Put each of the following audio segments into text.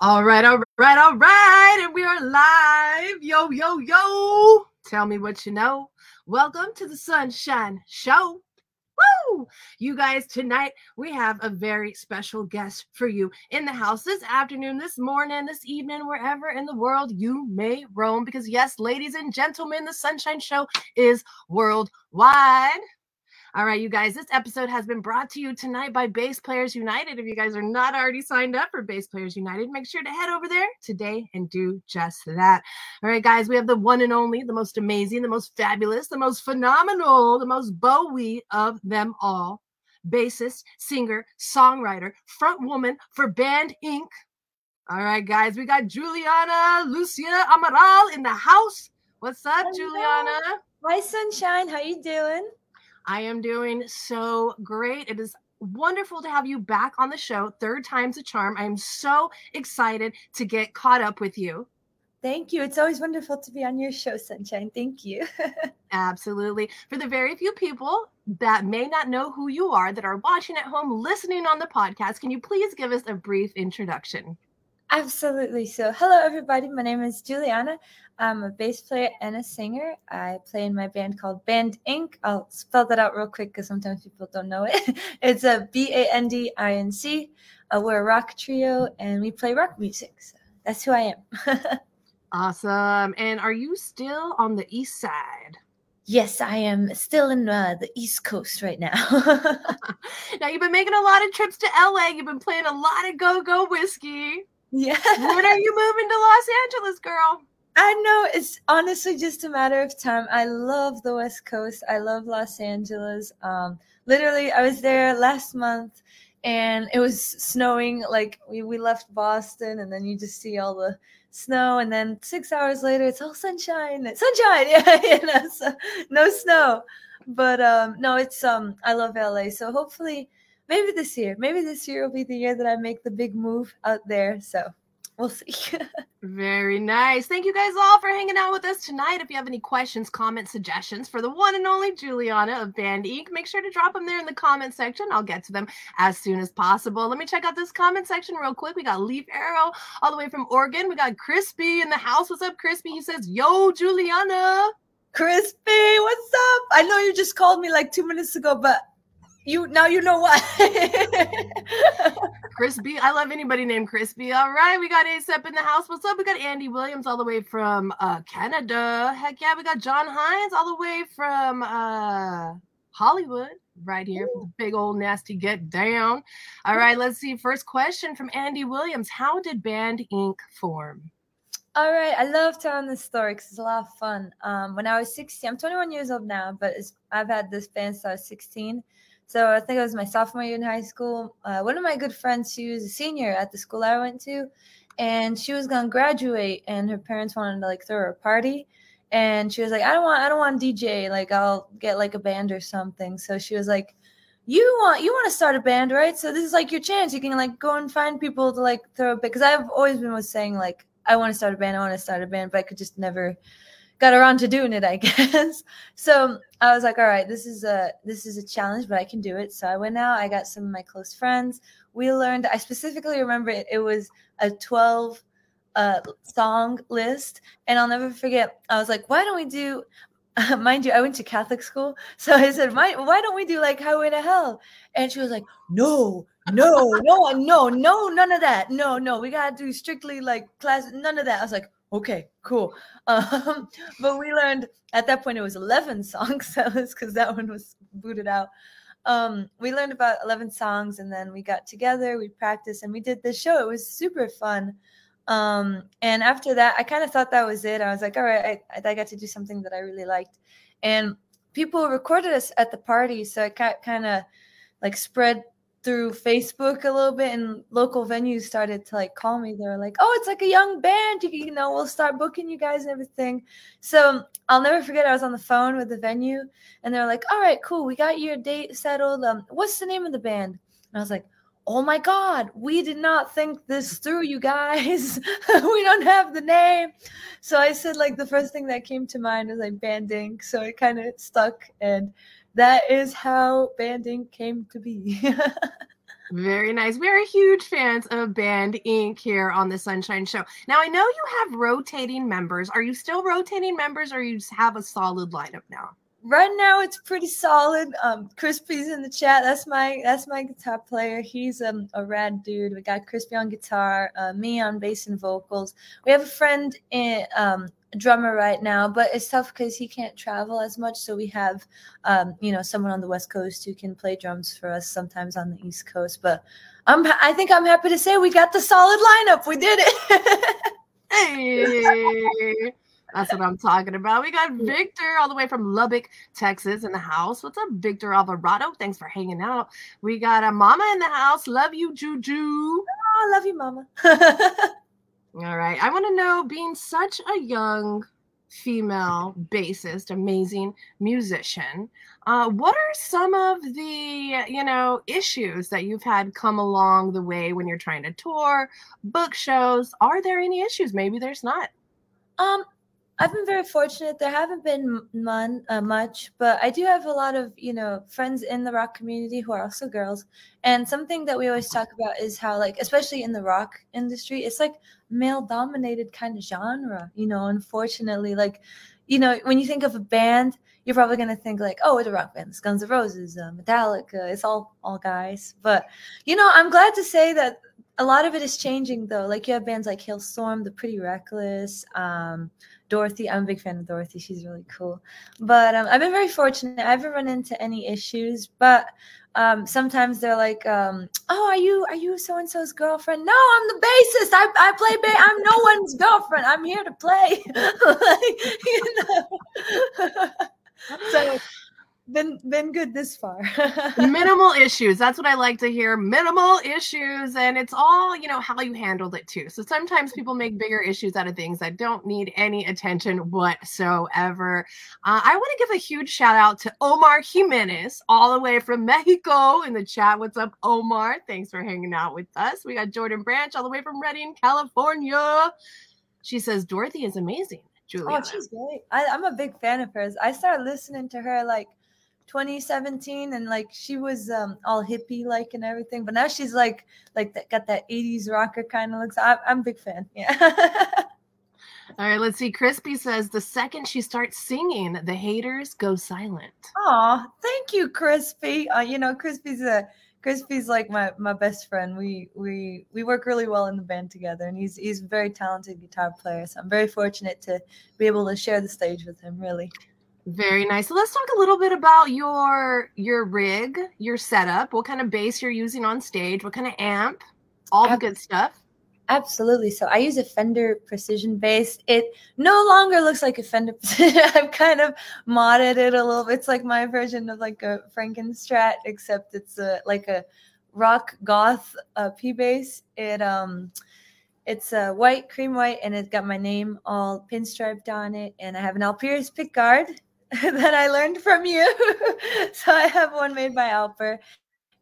All right, all right, all right. And we are live. Yo, yo, yo. Tell me what you know. Welcome to the Sunshine Show. Woo! You guys, tonight we have a very special guest for you in the house this afternoon, this morning, this evening, wherever in the world you may roam. Because, yes, ladies and gentlemen, the Sunshine Show is worldwide. All right, you guys, this episode has been brought to you tonight by Bass Players United. If you guys are not already signed up for Bass Players United, make sure to head over there today and do just that. All right, guys, we have the one and only, the most amazing, the most fabulous, the most phenomenal, the most Bowie of them all bassist, singer, songwriter, front woman for Band Inc. All right, guys, we got Giuliana Lucia Amaral in the house. What's up, Hello. Giuliana? Hi, Sunshine. How you doing? I am doing so great. It is wonderful to have you back on the show. Third time's a charm. I am so excited to get caught up with you. Thank you. It's always wonderful to be on your show, Sunshine. Thank you. Absolutely. For the very few people that may not know who you are, that are watching at home, listening on the podcast, can you please give us a brief introduction? Absolutely. So, hello, everybody. My name is Giuliana. I'm a bass player and a singer. I play in my band called Band Inc. I'll spell that out real quick because sometimes people don't know it. It's a B A N D I N C. Uh, we're a rock trio and we play rock music. So that's who I am. Awesome. And are you still on the east side? yes, I am still in uh, the East Coast right now. now, you've been making a lot of trips to LA. You've been playing a lot of go go whiskey. Yeah. When are you moving to Los Angeles, girl? I know it's honestly just a matter of time. I love the West Coast. I love Los Angeles. Um, literally, I was there last month and it was snowing. Like we, we left Boston and then you just see all the snow. And then six hours later, it's all sunshine. Sunshine. Yeah. You know, so no snow. But um, no, it's, um, I love LA. So hopefully, maybe this year, maybe this year will be the year that I make the big move out there. So we'll see. Very nice. Thank you guys all for hanging out with us tonight. If you have any questions, comments, suggestions for the one and only Giuliana of Band Inc., make sure to drop them there in the comment section. I'll get to them as soon as possible. Let me check out this comment section real quick. We got Leaf Arrow all the way from Oregon. We got Crispy in the house. What's up, Crispy? He says, Yo, Giuliana. Crispy, what's up? I know you just called me like two minutes ago, but you now you know what. Crispy. I love anybody named Crispy. All right, we got ASAP in the house. What's up? We got Andy Williams all the way from uh, Canada. Heck yeah, we got John Hines all the way from uh, Hollywood. Right here, for the big old nasty get down. All right, let's see. First question from Andy Williams How did Band Inc. form? All right, I love telling this story because it's a lot of fun. Um, when I was 16, I'm 21 years old now, but it's, I've had this band since I was 16. So I think it was my sophomore year in high school. Uh, one of my good friends, she was a senior at the school I went to, and she was gonna graduate, and her parents wanted to like throw her a party, and she was like, I don't want, I don't want DJ, like I'll get like a band or something. So she was like, you want, you want to start a band, right? So this is like your chance. You can like go and find people to like throw a. Because I've always been was saying like, I want to start a band, I want to start a band, but I could just never got around to doing it, I guess. So I was like, all right, this is a this is a challenge, but I can do it. So I went out, I got some of my close friends. We learned, I specifically remember it, it was a 12 uh, song list. And I'll never forget, I was like, why don't we do mind you, I went to Catholic school. So I said, why, why don't we do like Highway to Hell? And she was like, no, no, no, no, no, none of that. No, no, we got to do strictly like class, none of that. I was like, okay, cool. Um, but we learned at that point it was 11 songs. Because that one was booted out. Um, we learned about 11 songs and then we got together, we practiced, and we did this show. It was super fun. Um, and after that, I kind of thought that was it. I was like, all right, I, I got to do something that I really liked. And people recorded us at the party. So it kind of like spread through Facebook a little bit and local venues started to like call me. They were like, "Oh, it's like a young band. You, you know, we'll start booking you guys and everything." So I'll never forget. I was on the phone with the venue, and they're like, "All right, cool. We got your date settled. Um, what's the name of the band?" And I was like, "Oh my god, we did not think this through, you guys. we don't have the name." So I said like the first thing that came to mind was like Band Inc. So it kind of stuck and that is how Band Inc came to be. Very nice. We are huge fans of Band Inc. here on the Sunshine Show. Now, I know you have rotating members. Are you still rotating members or you have a solid lineup now? right now it's pretty solid. Um, Crispy's in the chat. That's my that's my guitar player. He's um, a rad dude. We got Crispy on guitar, uh, me on bass and vocals. We have a friend in um, drummer right now, but it's tough because he can't travel as much. So we have, um, you know, someone on the West Coast who can play drums for us sometimes on the East Coast. But I'm I think I'm happy to say we got the solid lineup. We did it. hey. That's what I'm talking about. We got Victor all the way from Lubbock, Texas in the house. What's up, Victor Alvarado? Thanks for hanging out. We got a mama in the house. Love you, Juju. Oh, love you, mama. all right. I want to know, being such a young female bassist, amazing musician, uh, what are some of the you know issues that you've had come along the way when you're trying to tour, book shows? Are there any issues? Maybe there's not. Um, I've been very fortunate. There haven't been mon, uh, much, but I do have a lot of you know friends in the rock community who are also girls. And something that we always talk about is how like, especially in the rock industry, it's like male dominated kind of genre. You know, unfortunately, like you know when you think of a band, you're probably gonna think like, oh, it's a rock band, it's Guns N' Roses, uh, Metallica, it's all all guys. But you know, I'm glad to say that a lot of it is changing though. Like you have bands like Halestorm, The Pretty Reckless. Um, Dorothy. I'm a big fan of Dorothy. She's really cool. But um, I've been very fortunate. I haven't run into any issues, but um, sometimes they're like, um, "Oh, are you are you so and so's girlfriend?" No, I'm the bassist. I I play bass. I'm no one's girlfriend. I'm here to play. like, so been been good this far. Minimal issues. That's what I like to hear. Minimal issues, and it's all you know how you handled it too. So sometimes people make bigger issues out of things that don't need any attention whatsoever. Uh, I want to give a huge shout out to Omar Jimenez, all the way from Mexico, in the chat. What's up, Omar? Thanks for hanging out with us. We got Jordan Branch, all the way from Redding, California. She says Dorothy is amazing. Julia. Oh, she's great. I, I'm a big fan of hers. I started listening to her like 2017 and like she was um all hippie like and everything but now she's like like that got that 80s rocker kind of looks. I, i'm a big fan yeah. All right let's see. Crispy says the second she starts singing the haters go silent. Oh thank you crispy. Uh, you know crispy's a crispy's like my my best friend. We we we work really well in the band together and he's he's a very talented guitar player so i'm very fortunate to be able to share the stage with him really very nice. So let's talk a little bit about your your rig, your setup, what kind of bass you're using on stage, what kind of amp, all the good stuff. Absolutely. So I use a Fender Precision bass. It no longer looks like a Fender I've kind of modded it a little bit. It's like my version of like a Frankenstrat, except it's a like a rock goth uh, P bass. It um it's a white, cream white, and it's got my name all pinstriped on it. And I have an Alpiers pickguard that I learned from you. so I have one made by Alper.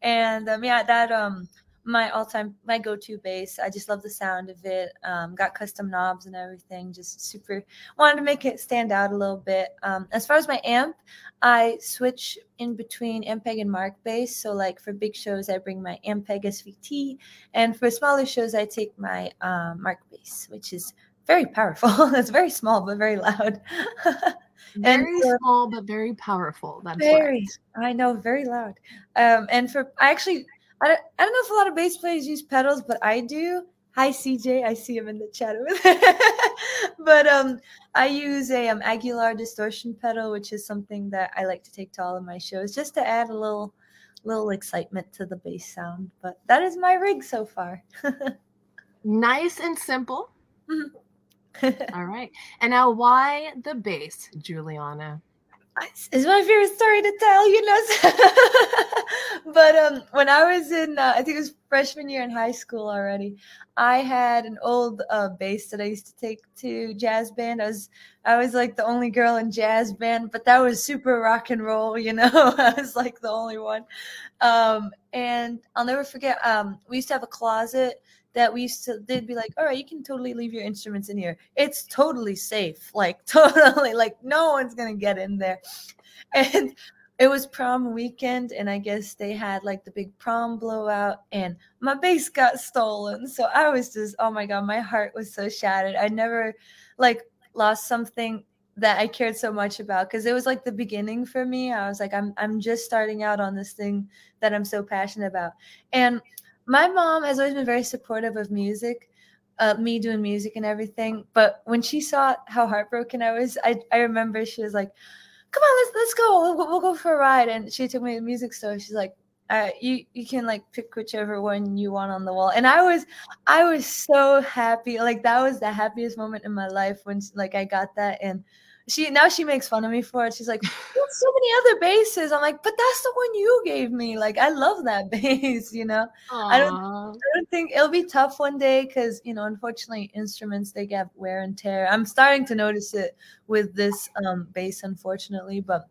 And um, yeah, that um my all-time my go-to bass. I just love the sound of it. Um, got custom knobs and everything. Just super wanted to make it stand out a little bit. Um, as far as my amp, I switch in between Ampeg and Markbass. So like for big shows, I bring my Ampeg SVT, and for smaller shows, I take my um, Mark bass, which is very powerful. it's very small but very loud. Very and, small but very powerful. That's very. Right. I know, very loud. Um, and for I actually, I don't, I don't know if a lot of bass players use pedals, but I do. Hi CJ, I see him in the chat but um, I use a um, Aguilar distortion pedal, which is something that I like to take to all of my shows, just to add a little, little excitement to the bass sound. But that is my rig so far. nice and simple. Mm-hmm. All right. And now, why the bass, Giuliana? It's my favorite story to tell, you know. but um, when I was in, uh, I think it was freshman year in high school already, I had an old uh, bass that I used to take to jazz band. I was, I was like the only girl in jazz band, but that was super rock and roll, you know. I was like the only one. Um, and I'll never forget. Um, we used to have a closet that we used to they'd be like all right you can totally leave your instruments in here. It's totally safe. Like totally like no one's gonna get in there. And it was prom weekend and i guess they had like the big prom blowout and my bass got stolen. So i was just oh my god my heart was so shattered. I never like lost something that i cared so much about because it was like the beginning for me. I was like i'm i'm just starting out on this thing that i'm so passionate about. And my mom has always been very supportive of music uh, me doing music and everything but when she saw how heartbroken i was i, I remember she was like come on, let's let's go. We'll, we'll go for a ride. And she took me to the music store. She's like, uh, you you can like pick whichever one you want on the wall. And I was I was so happy. Like that was the happiest moment in my life when like I got that. And she now she makes fun of me for it. She's like, so many other basses. I'm like, but that's the one you gave me. Like, I love that bass. You know, Aww. I don't, I don't think it'll be tough one day because you know, unfortunately, instruments they get wear and tear. I'm starting to notice it with this um, bass, unfortunately, but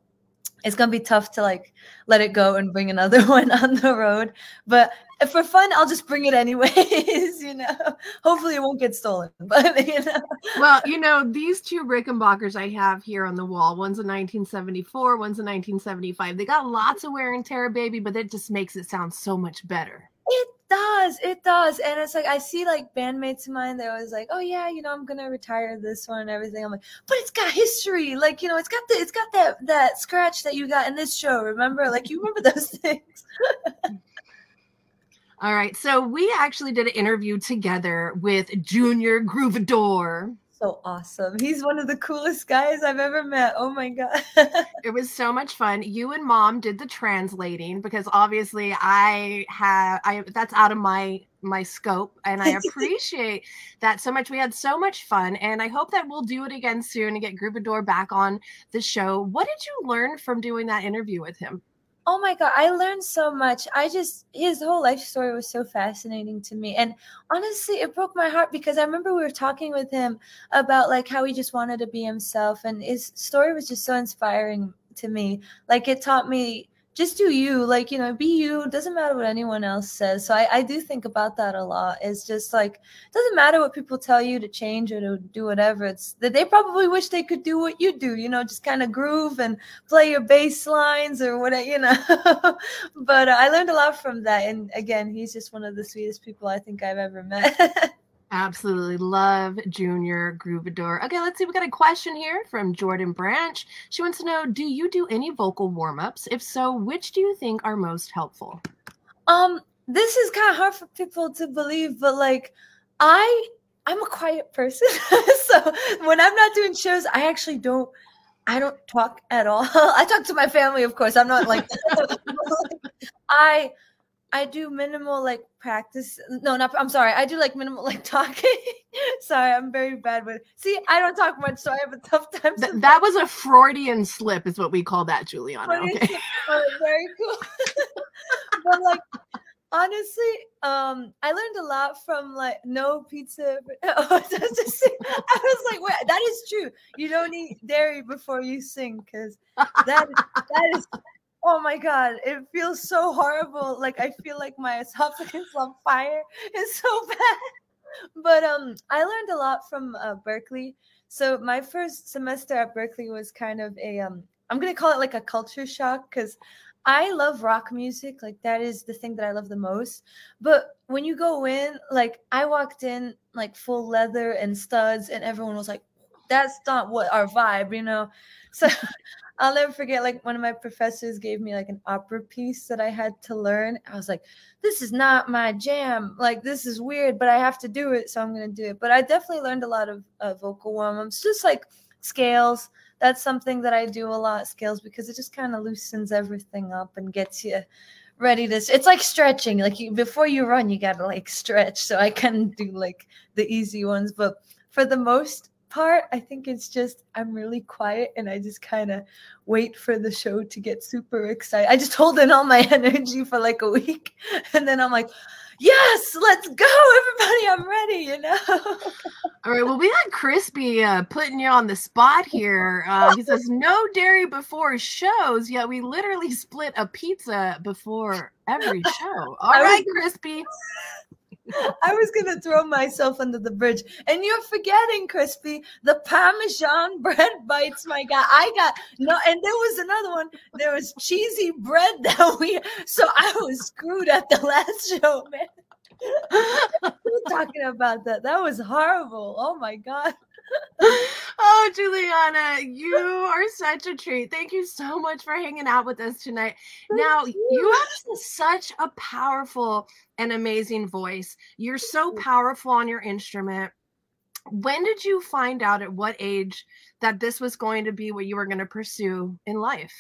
it's gonna be tough to like let it go and bring another one on the road. But for fun, I'll just bring it anyways. You know, hopefully it won't get stolen. But you know, well, you know, these two Rickenbackers I have here on the wall. One's a 1974, one's a 1975. They got lots of wear and tear, baby, but it just makes it sound so much better. It does, it does, and it's like I see like bandmates of mine. They're always like, "Oh yeah, you know, I'm gonna retire this one and everything." I'm like, "But it's got history. Like, you know, it's got the, it's got that that scratch that you got in this show. Remember? Like, you remember those things." All right. So we actually did an interview together with Junior Groovador. So awesome. He's one of the coolest guys I've ever met. Oh my God. it was so much fun. You and mom did the translating because obviously I have I that's out of my my scope and I appreciate that so much. We had so much fun and I hope that we'll do it again soon and get Groovador back on the show. What did you learn from doing that interview with him? Oh my god i learned so much. I just his whole life story was so fascinating to me. And honestly it broke my heart because i remember we were talking with him about like how he just wanted to be himself. And his story was just so inspiring to me. Like it taught me just do you like you know be you doesn't matter what anyone else says. So I, I do think about that a lot. It's just like it doesn't matter what people tell you to change or to do whatever. It's that they probably wish they could do what you do you know just kind of groove and play your bass lines or whatever you know. But uh, i learned a lot from that. And again he's just one of the sweetest people i think i've ever met Absolutely love Junior Groovador. Okay, let's see. We got a question here from Jordan Branch. She wants to know Do you do any vocal warm ups? If so, which do you think are most helpful? Um, this is kind of hard for people to believe, but like, I I'm a quiet person. so when I'm not doing shows, I actually don't I don't talk at all. I talk to my family, of course. I'm not like I I do minimal like practice. No, not. I'm sorry. I do like minimal like talking. sorry, I'm very bad with. See, I don't talk much, so I have a tough time. Th- that was a Freudian slip, is what we call that, Giuliana. Okay. very cool. but like, honestly, um, I learned a lot from like no pizza. I was like, wait, that is true. You don't eat dairy before you sing because that that is Oh my god, it feels so horrible. Like I feel like my esophagus on fire. It's so bad. But um I learned a lot from uh, Berklee. So my first semester at Berklee was kind of a um I'm to call it like a culture shock cuz I love rock music. Like that is the thing that I love the most. But when you go in, like I walked in like full leather and studs and everyone was like that's not what our vibe, you know. So I'll never forget like one of my professors gave me like an opera piece that I had to learn. I was like, this is not my jam. Like this is weird, but I have to do it, so I'm gonna do it. But I definitely learned a lot of uh, vocal warm-ups, just like scales. That's something that I do a lot, scales, because it just kind of loosens everything up and gets you ready to it's like stretching like you, before you run you gotta like stretch so i can do like the easy ones but for the most part, I think it's just I'm really quiet and I just kind of wait for the show to get super excited. I just hold in all my energy for like a week and then I'm like, yes, let's go, everybody. I'm ready, you know. All right. Well, we had Crispy uh, putting you on the spot here. Uh, he says, no dairy before shows, yet we literally split a pizza before every show. All right, Crispy. I was gonna throw myself under the bridge, and you're forgetting, Crispy, the Parmesan bread bites. My God, I got no, and there was another one. There was cheesy bread that we. So I was screwed at the last show, man. We're talking about that. That was horrible. Oh my God. Oh, Giuliana, you are such a treat. Thank you so much for hanging out with us tonight. Thank now, you. you have such a powerful and amazing voice. You're so powerful on your instrument. When did you find out at what age that this was going to be what you were going to pursue in life?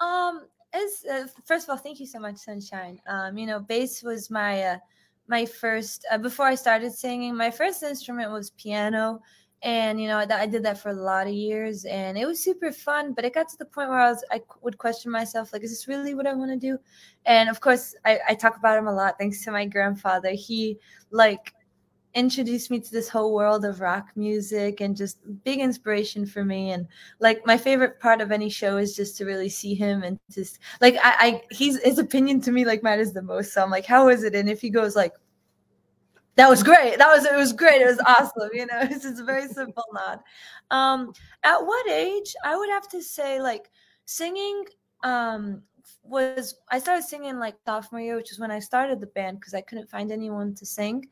Um, as uh, first of all, thank you so much, Sunshine. Um, you know, bass was my uh, my first uh, before I started singing. My first instrument was piano and you know I, did that for a lot of years and it was super fun but it got to the point where i was i would question myself like is this really what i want to do? And of course I, I talk about him a lot thanks to my grandfather. He like introduced me to this whole world of rock music and just big inspiration for me and like my favorite part of any show is just to really see him and just like i, I he's his opinion to me like matters the most. So i'm like how is it? And if he goes like that was great. That was it was great. It was awesome. You know, it's just a very simple nod. Um, at what age? I would have to say like singing um was I started singing like sophomore year, which is when I started the band because I couldn't find anyone to sing.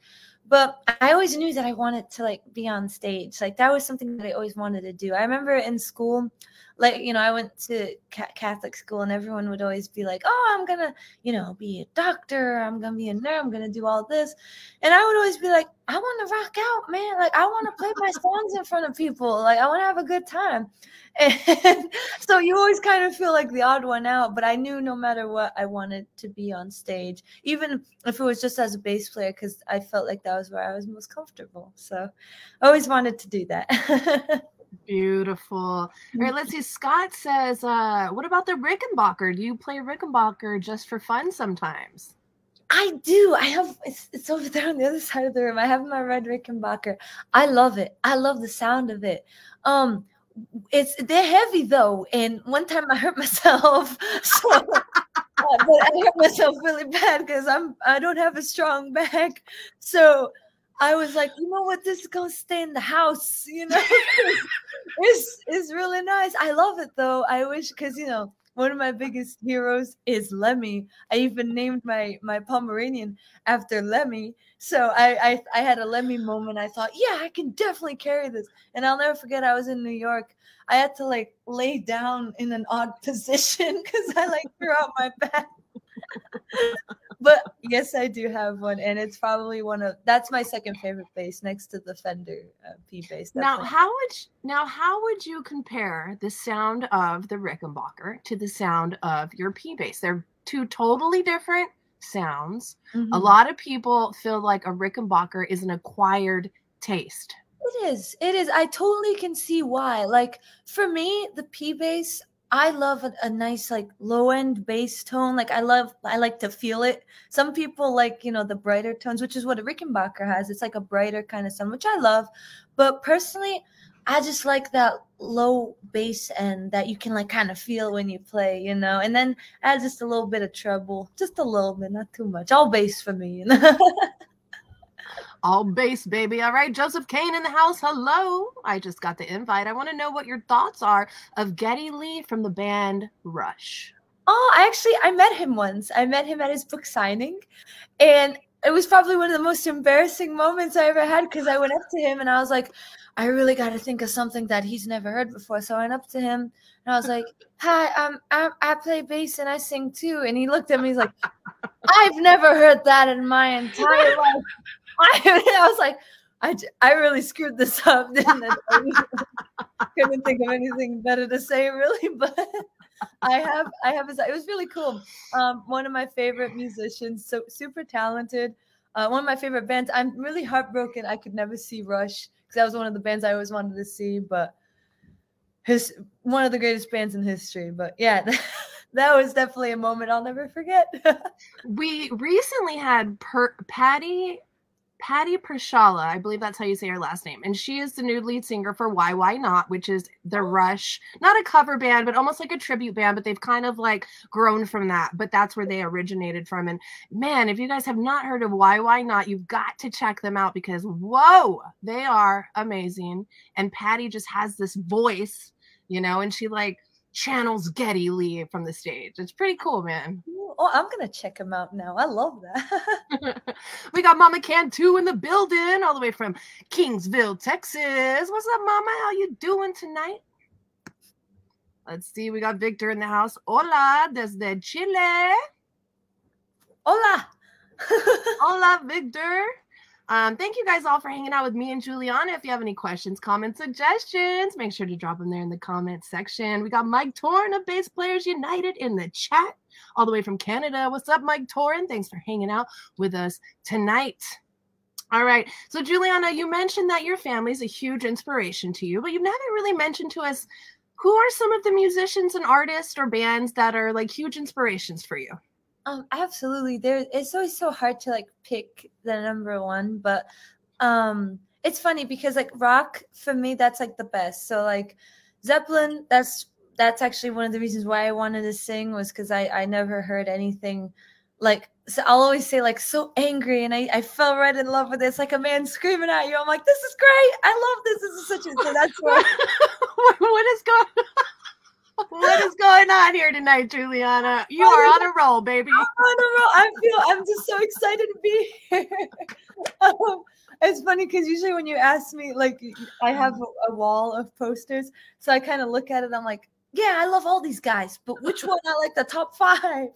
But I always knew that I wanted to like be on stage. Like that was something that I always wanted to do. I remember in school, like you know i went to catholic school and everyone would always be like oh i'm gonna you know be a doctor i'm gonna be a nurse i'm gonna do all this. And i would always be like i want to rock out man. Like i want to play my songs in front of people. Like i want to have a good time. And so you always kind of feel like the odd one out but i knew no matter what i wanted to be on stage even if it was just as a bass player because i felt like that was where i was most comfortable. So i always wanted to do that Beautiful. All right, let's see. Scott says, uh, what about the Rickenbacker? Do you play Rickenbacker just for fun sometimes? I do. I have it's, it's over there on the other side of the room. I have my red Rickenbacker. I love it. I love the sound of it. Um it's they're heavy though, and one time I hurt myself. So but I hurt myself really bad because I'm I don't have a strong back. So I was like, you know what, this is gonna stay in the house, you know. it's it's really nice. I love it though. I wish because you know one of my biggest heroes is Lemmy. I even named my my Pomeranian after Lemmy. So I, I I had a Lemmy moment. I thought, yeah, I can definitely carry this. And I'll never forget. I was in New York. I had to like lay down in an odd position because I like threw out my back but yes, I do have one, and it's probably one of that's my second favorite bass next to the Fender uh, P bass. Now, how would you, now how would you compare the sound of the Rickenbacker to the sound of your P bass? They're two totally different sounds. Mm-hmm. A lot of people feel like a Rickenbacker is an acquired taste. It is. It is. I totally can see why. Like for me, the P bass, I love a, a, nice like low end bass tone. Like I love, I like to feel it. Some people like you know the brighter tones, which is what a Rickenbacker has. It's like a brighter kind of sound, which I love. But personally, I just like that low bass end that you can like kind of feel when you play, you know. And then add just a little bit of treble, just a little bit, not too much. All bass for me, you know. All bass, baby. All right, Joseph Kane in the house. Hello. I just got the invite. I want to know what your thoughts are of Geddy Lee from the band Rush. Oh, I actually I met him once. I met him at his book signing, and it was probably one of the most embarrassing moments I ever had because I went up to him and I was like, I really got to think of something that he's never heard before. So I went up to him and I was like, Hi, um, I, I play bass and I sing too. And he looked at me, he's like, I've never heard that in my entire life. I, I was like, I, I really screwed this up, didn't I? Couldn't think of anything better to say, really, but I have I have it was really cool. Um, one of my favorite musicians, so super talented. Uh, one of my favorite bands. I'm really heartbroken. I could never see Rush because that was one of the bands I always wanted to see, but his one of the greatest bands in history. But yeah. that was definitely a moment I'll never forget. we recently had per- Patty Patty Prishala. I believe that's how you say her last name. And she is the new lead singer for Why Why Not, which is the oh. Rush, not a cover band, but almost like a tribute band. But they've kind of like grown from that. But that's where they originated from. And man, if you guys have not heard of Why Why Not, you've got to check them out because whoa, they are amazing. And Patty just has this voice, you know, and she like channels Geddy Lee from the stage. It's pretty cool, man. Oh, I'm gonna check him out now. I love that. we got Mama Cantu in the building, all the way from Kingsville, Texas. What's up, Mama? How you doing tonight? Let's see. We got Victor in the house. Hola, desde Chile. Hola. Hola, Victor. Um, thank you guys all for hanging out with me and Giuliana. If you have any questions, comments, suggestions, make sure to drop them there in the comment section. We got Mike Torn of Bass Players United in the chat, all the way from Canada. What's up, Mike Torn? Thanks for hanging out with us tonight. All right. So, Giuliana, you mentioned that your family is a huge inspiration to you, but you've never really mentioned to us who are some of the musicians and artists or bands that are like huge inspirations for you. Um, absolutely. There, it's always so hard to like pick the number one, but um, it's funny because like rock for me, that's like the best. So like Zeppelin, that's that's actually one of the reasons why I wanted to sing was because I I never heard anything like so I'll always say like so angry and I, I fell right in love with it. It's like a man screaming at you. I'm like, this is great. I love this. This is such a so that's what what is going on? What is going on here tonight, Giuliana? You are on a roll, baby. I'm on a roll. I feel I'm just so excited to be here. um, it's funny because usually when you ask me, like, I have a, a wall of posters, so I kind of look at it. I'm like, yeah, I love all these guys, but which one I like the top five?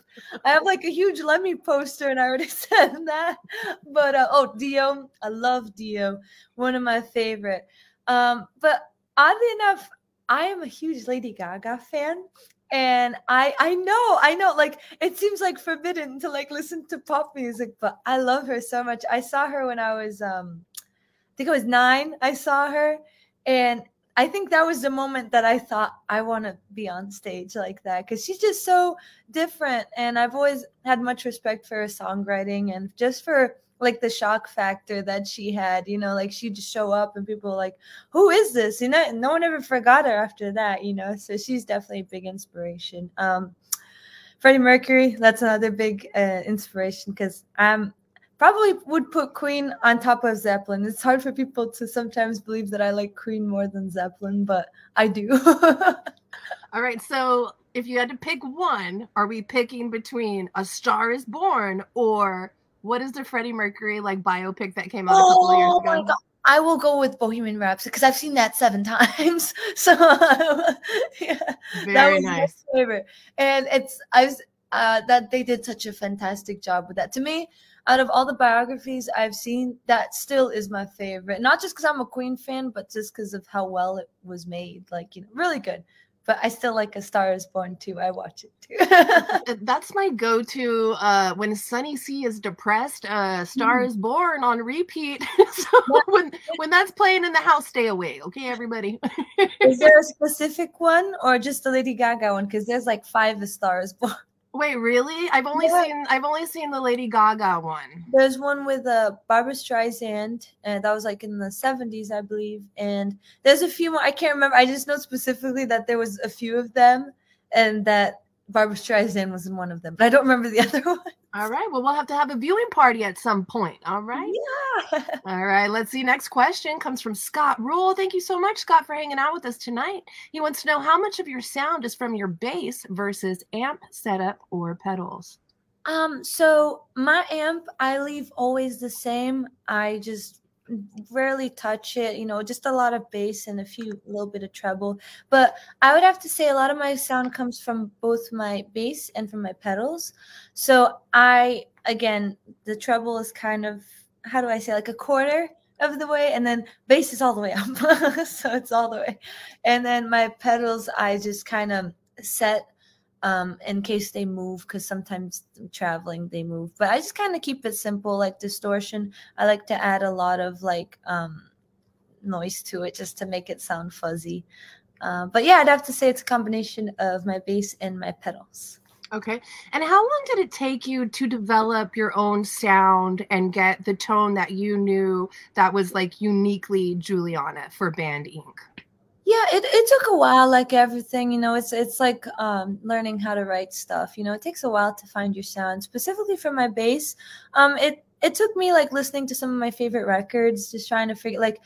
I have like a huge Lemmy poster, and I already said that. But uh, oh, Dio, I love Dio, one of my favorite. Um, but oddly enough, I am a huge Lady Gaga fan. And I I know, I know, like it seems like forbidden to like listen to pop music, but I love her so much. I saw her when I was um I think I was nine. I saw her and I think that was the moment that I thought I want to be on stage like that because she's just so different. And I've always had much respect for her songwriting and just for like the shock factor that she had, you know, like she'd show up and people like, who is this? You know, no one ever forgot her after that, you know. So she's definitely a big inspiration. Um Freddie Mercury, that's another big uh, inspiration because I'm probably would put Queen on top of Zeppelin. It's hard for people to sometimes believe that I like Queen more than Zeppelin, but I do. All right, so if you had to pick one, are we picking between A Star Is Born or what is the Freddie Mercury like biopic that came out a couple of years ago? oh ago? I will go with Bohemian Rhapsody because I've seen that seven times. So yeah, very that was nice. My favorite, and it's I was uh, that they did such a fantastic job with that. To me, out of all the biographies I've seen, that still is my favorite. Not just because I'm a Queen fan, but just because of how well it was made. Like you know, really good but I still like A Star Is Born too. I watch it too. That's my go-to uh, when Sunny C is depressed. Uh, Star mm. Is Born on repeat. so when when that's playing in the house, stay away. Okay, everybody. is there a specific one or just the Lady Gaga one? Because there's like five A Star Is Born. Wait, really? I've only yeah. seen I've only seen the Lady Gaga one. There's one with uh, Barbra Streisand, and that was like in the 70s, I believe. And there's a few more. I can't remember. I just know specifically that there was a few of them, and that Barbra Streisand was in one of them, but I don't remember the other one. All right. Well, we'll have to have a viewing party at some point. All right. Yeah. All right. Let's see. Next question comes from Scott Rule. Thank you so much, Scott, for hanging out with us tonight. He wants to know how much of your sound is from your bass versus amp setup or pedals. Um, so my amp, I leave always the same. I just rarely touch it you know just a lot of bass and a few little bit of treble. But i would have to say a lot of my sound comes from both my bass and from my pedals. So i again the treble is kind of how do i say like a quarter of the way and then bass is all the way up. So it's all the way. And then my pedals i just kind of set um, in case they move because sometimes traveling they move. But I just kind of keep it simple, like distortion. I like to add a lot of like um, noise to it just to make it sound fuzzy. Uh, but yeah, I'd have to say it's a combination of my bass and my pedals. Okay. And how long did it take you to develop your own sound and get the tone that you knew that was like uniquely Giuliana for Band Inc? Yeah, it, it took a while, like everything, you know, it's it's like um, learning how to write stuff. You know, it takes a while to find your sound. Specifically for my bass, um, it it took me like listening to some of my favorite records, just trying to figure like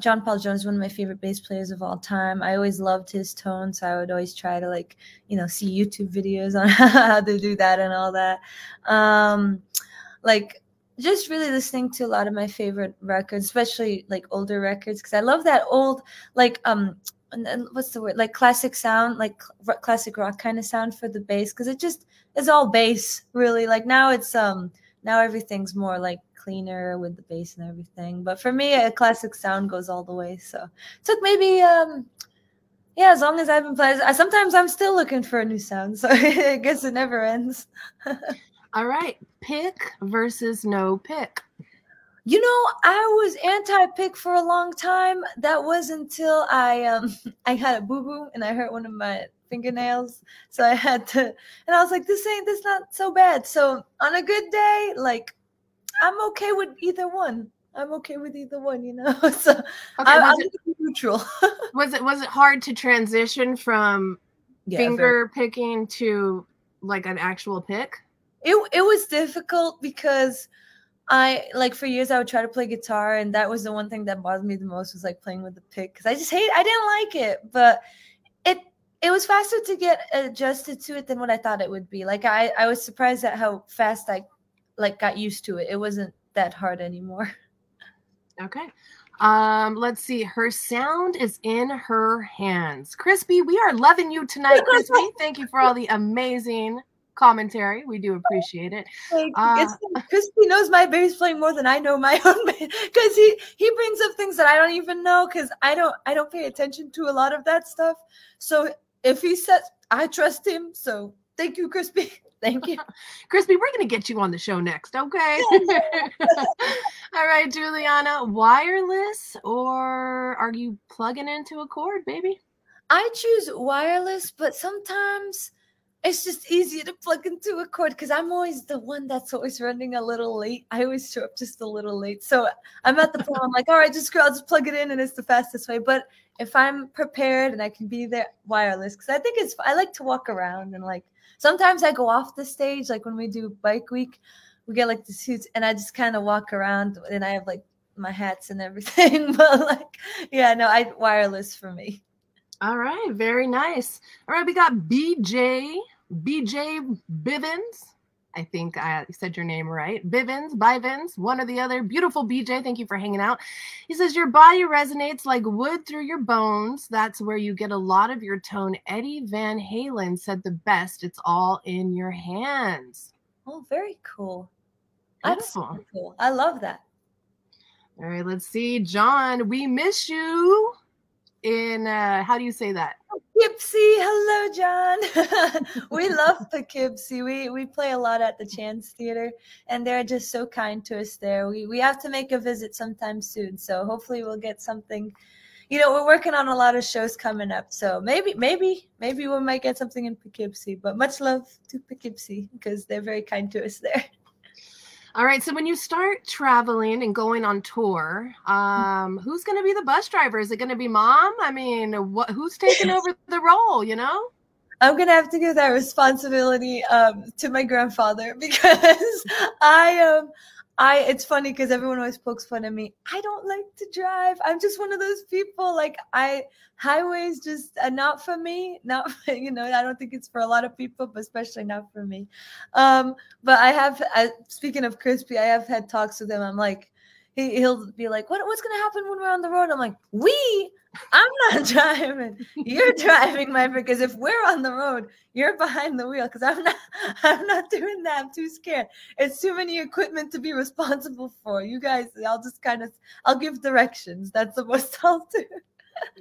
John Paul Jones, one of my favorite bass players of all time. I always loved his tone, so I would always try to like, you know, see YouTube videos on how to do that and all that. Um, like just really listening to a lot of my favorite records, especially like older records, because I love that old like um what's the word like classic sound like cl- classic rock kind of sound for the bass because it just is all bass really like now it's um now everything's more like cleaner with the bass and everything. But for me, a classic sound goes all the way. So it took maybe um yeah, as long as I've been playing, I, sometimes I'm still looking for a new sound. So I guess it never ends. all right, pick versus no pick. You know, I was anti-pick for a long time. That was until I um I had a boo-boo and I hurt one of my fingernails. So I had to and I was like, this ain't this not so bad. So on a good day, like I'm okay with either one. I'm okay with either one, you know. so okay, I, am neutral. was it was it hard to transition from yeah, finger very. picking to like an actual pick? It it was difficult because I like for years I would try to play guitar and that was the one thing that bothered me the most was like playing with the pick because I just hate I didn't like it, but it it was faster to get adjusted to it than what I thought it would be. Like I I was surprised at how fast I like got used to it. It wasn't that hard anymore. Okay. Um, let's see. Her sound is in her hands. Crispy, we are loving you tonight, Crispy. Thank you for all the amazing commentary. We do appreciate it. Uh, Crispy knows my bass playing more than I know my own because he he brings up things that I don't even know because I don't I don't pay attention to a lot of that stuff. So if he says I trust him, so thank you, Crispy. Thank you. Crispy, we're going to get you on the show next, okay? All right, Giuliana, wireless or are you plugging into a cord, baby? I choose wireless, but sometimes it's just easier to plug into a cord because I'm always the one that's always running a little late. I always show up just a little late. So I'm at the point I'm like, all right, just I'll just plug it in and it's the fastest way. But if I'm prepared and I can be there wireless, because I think it's I like to walk around and like sometimes I go off the stage, like when we do bike week, we get like the suits and I just kind of walk around and I have like my hats and everything. but like, yeah, no, I wireless for me. All right, very nice. All right, we got BJ, BJ Bivens. I think I said your name right. Bivens, Bivens, one or the other. Beautiful BJ. Thank you for hanging out. He says, Your body resonates like wood through your bones. That's where you get a lot of your tone. Eddie Van Halen said the best. It's all in your hands. Oh, very cool. Beautiful. That's cool. I love that. All right, let's see. John, we miss you in uh how do you say that Poughkeepsie. Hello, John. we love Poughkeepsie. We we play a lot at the Chance Theater, and they're just so kind to us there. We we have to make a visit sometime soon, so hopefully we'll get something. You know, we're working on a lot of shows coming up, so maybe maybe maybe we might get something in Poughkeepsie. But much love to Poughkeepsie because they're very kind to us there. All right. So when you start traveling and going on tour, um, who's going to be the bus driver? Is it going to be mom? I mean, what, who's taking over the role? You know. I'm gonna have to give that responsibility um, to my grandfather because I um I it's funny because everyone always pokes fun at me. I don't like to drive. I'm just one of those people. Like I highways just are not for me. Not you know. I don't think it's for a lot of people, but especially not for me. Um, but I have. I, speaking of crispy, I have had talks with him. I'm like, he, he'll be like, "What what's gonna happen when we're on the road?" I'm like, "We I'm not driving. You're driving, my. Because if we're on the road, you're behind the wheel. Because I'm not. I'm not doing that. I'm too scared. It's too many equipment to be responsible for. You guys, I'll just kind of. I'll give directions. That's the most I'll do.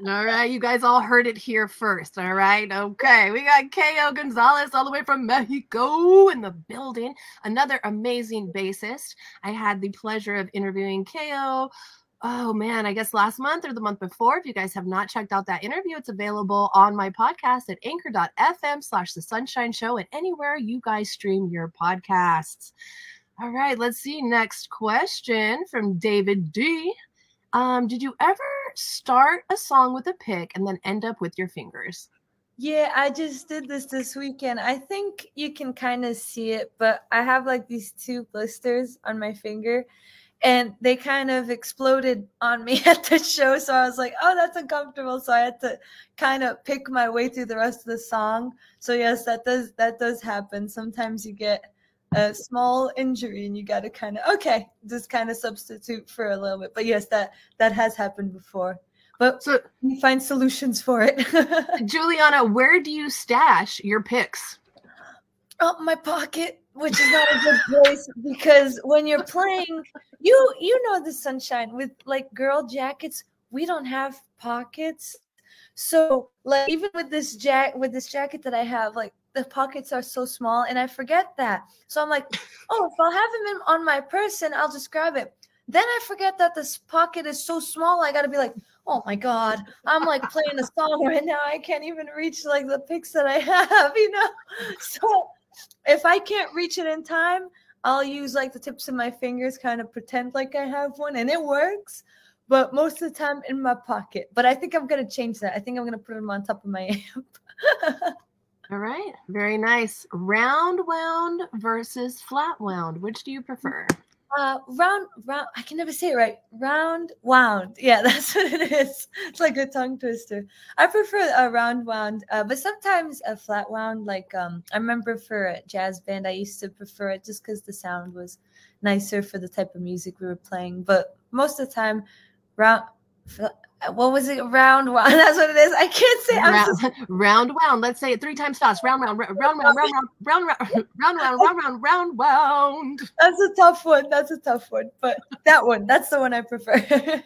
All right, you guys all heard it here first. All right, okay. We got Ko Gonzalez all the way from Mexico in the building. Another amazing bassist. I had the pleasure of interviewing Ko oh man, I guess last month or the month before. If you guys have not checked out that interview, it's available on my podcast at anchor.fm slash the sunshine show and anywhere you guys stream your podcasts. All right, let's see. Next question from David D. Um, did you ever start a song with a pick and then end up with your fingers? Yeah, I just did this this weekend. I think you can kind of see it, but I have like these two blisters on my finger and they kind of exploded on me at the show. So I was like, oh, that's uncomfortable. So I had to kind of pick my way through the rest of the song. So yes, that does that does happen. Sometimes you get a small injury and you got to kind of okay, just kind of substitute for a little bit. But yes, that that has happened before. But so you find solutions for it. Giuliana, where do you stash your picks? Oh, my pocket, which is not a good place because when you're playing, you you know the sunshine with like girl jackets, we don't have pockets. So like even with this jack with this jacket that I have, like the pockets are so small and I forget that. So I'm like, oh, if I'll have them on my person, I'll just grab it. Then I forget that this pocket is so small. I got to be like, oh my god, I'm like playing a song right now. I can't even reach like the picks that I have, you know. So if I can't reach it in time, I'll use like the tips of my fingers, kind of pretend like I have one, and it works. But most of the time in my pocket. But I think I'm gonna change that. I think I'm gonna put them on top of my amp. All right, very nice. Round wound versus flat wound. Which do you prefer? Uh, round, round. I can never say it right. Round wound. Yeah, that's what it is. It's like a tongue twister. I prefer a round wound, uh, but sometimes a flat wound. Like um, I remember for a jazz band, I used to prefer it just because the sound was nicer for the type of music we were playing. But most of the time, round what was it? Round round. That's what it is. I can't say. Round, just... round round. Let's say it three times fast. Round round round round round round round round round round round round round round. That's a tough one. That's a tough one. But that one, that's the one I prefer.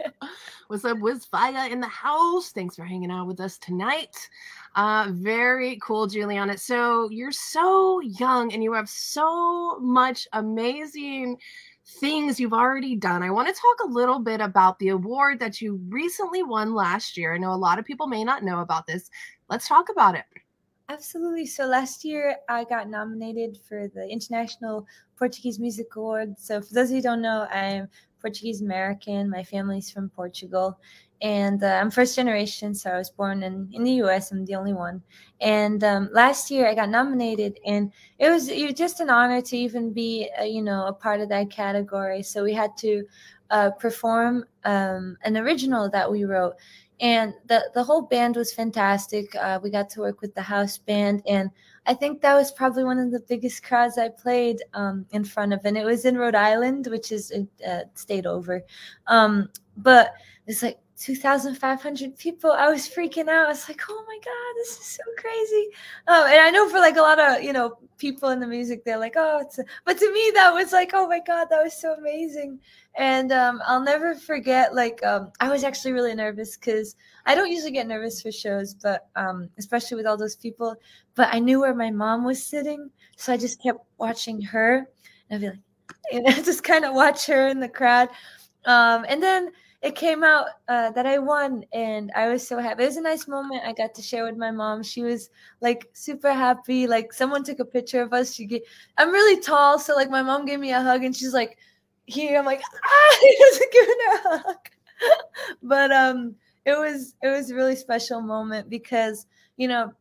What's up, Wiz Fire in the house? Thanks for hanging out with us tonight. Uh, very cool, Giuliana. So you're so young and you have so much amazing things you've already done. I want to talk a little bit about the award that you recently won last year. I know a lot of people may not know about this. Let's talk about it. Absolutely. So last year I got nominated for the International Portuguese Music Award. So for those of you who don't know, I'm Portuguese American. My family's from Portugal and uh, I'm first generation, so I was born in, in the U.S. I'm the only one. And um, last year I got nominated, and it was it just an honor to even be uh, you know a part of that category. So we had to uh, perform um, an original that we wrote, and the the whole band was fantastic. Uh, we got to work with the house band, and I think that was probably one of the biggest crowds I played um, in front of, and it was in Rhode Island, which is a, uh, state over. Um, but it's like 2,500 people. I was freaking out. I was like, oh my God, this is so crazy. Um, and I know for like a lot of, you know, people in the music, they're like, oh, but to me, that was like, oh my God, that was so amazing. And um, I'll never forget, like, um, I was actually really nervous because I don't usually get nervous for shows, but um, especially with all those people. But I knew where my mom was sitting. So I just kept watching her. And I'd be like, you know, just kind of watch her in the crowd. Um, and then, it came out uh, that I won, and I was so happy. It was a nice moment I got to share with my mom. She was like super happy. Like someone took a picture of us. She gave, I'm really tall, so like my mom gave me a hug, and she's like, "Here." I'm like, "Ah!" Just giving her a hug. but um, it was it was a really special moment because you know,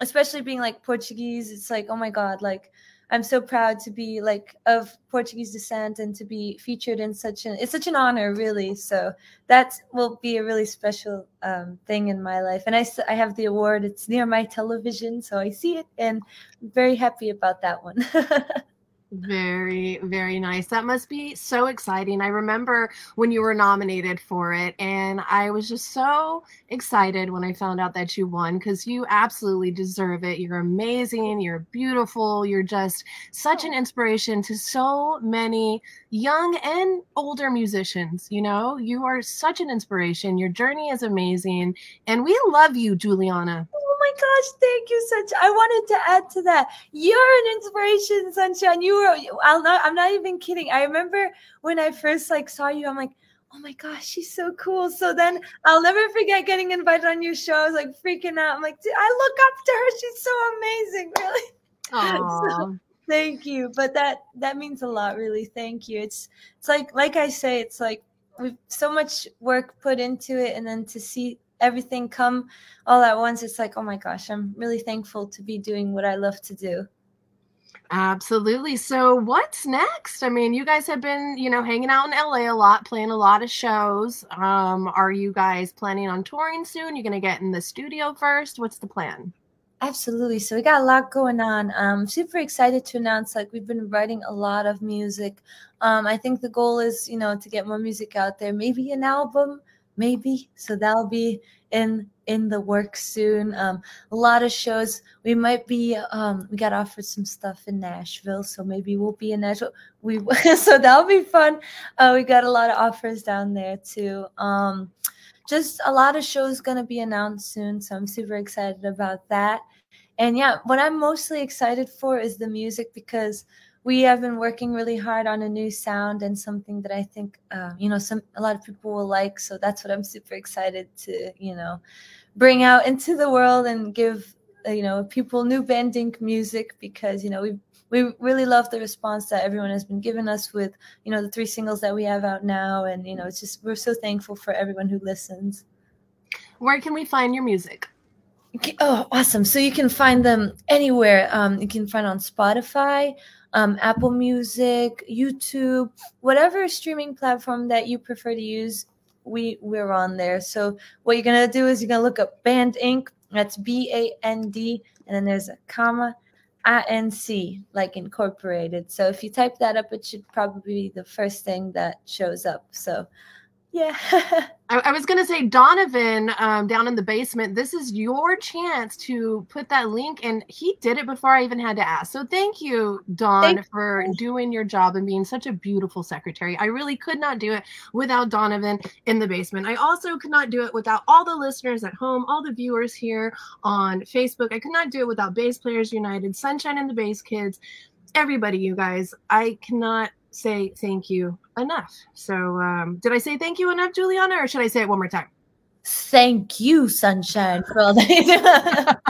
especially being like Portuguese, it's like, oh my god, like I'm so proud to be like of Portuguese descent and to be featured in such an it's such an honor really. So that will be a really special um, thing in my life. And I, I have the award. It's near my television so I see it and I'm very happy about that one Very, very nice. That must be so exciting. I remember when you were nominated for it, and I was just so excited when I found out that you won because you absolutely deserve it. You're amazing. You're beautiful. You're just such an oh. inspiration to so many young and older musicians. You know, you are such an inspiration. Your journey is amazing, and we love you, Giuliana. Oh, My gosh, thank you such. I wanted to add to that. You're an inspiration, Sunshine. You were I'll not I'm not even kidding. I remember when I first like saw you, I'm like, oh my gosh, she's so cool. So then I'll never forget getting invited on your show. I was like freaking out. I'm like, I look up to her. She's so amazing, really. so, thank you. But that that means a lot, really. Thank you. It's it's like like I say, it's like we've so much work put into it and then to see everything come all at once, it's like, oh my gosh, I'm really thankful to be doing what I love to do. Absolutely. So, what's next? I mean, you guys have been, you know, hanging out in LA a lot, playing a lot of shows. Um, are you guys planning on touring soon? You're going to get in the studio first? What's the plan? Absolutely. So we got a lot going on. Um, super excited to announce like we've been writing a lot of music. Um, I think the goal is, you know, to get more music out there. Maybe an album, maybe. So that'll be in in the work soon. Um, a lot of shows. We might be. Um, we got offered some stuff in Nashville, so maybe we'll be in Nashville. We so that'll be fun. Uh, we got a lot of offers down there too. Um, just a lot of shows gonna be announced soon, so I'm super excited about that. And yeah, what I'm mostly excited for is the music because we have been working really hard on a new sound and something that I think uh, you know some a lot of people will like. So that's what I'm super excited to you know bring out into the world and give uh, you know people new Band Inc music because you know we we really love the response that everyone has been giving us with you know the three singles that we have out now. And you know it's just we're so thankful for everyone who listens. Where can we find your music? Oh awesome. So you can find them anywhere. Um, you can find on spotify um, Apple Music, YouTube, whatever streaming platform that you prefer to use, we we're on there. So what you're gonna do is you're gonna look up Band Inc. That's B A N D, and then there's a comma, I N C, like incorporated. So if you type that up, it should probably be the first thing that shows up. So yeah. I, I, was going to say, Donovan, um, down in the basement, this is your chance to put that link. And he did it before I even had to ask. So thank you, Don, thank for you. doing your job and being such a beautiful secretary. I really could not do it without Donovan in the basement. I also could not do it without all the listeners at home, all the viewers here on Facebook. I could not do it without Bass Players United, Sunshine and the Bass Kids, everybody, you guys. I cannot say thank you enough. So, um, did I say thank you enough, Giuliana, or should I say it one more time? Thank you, Sunshine, for all that.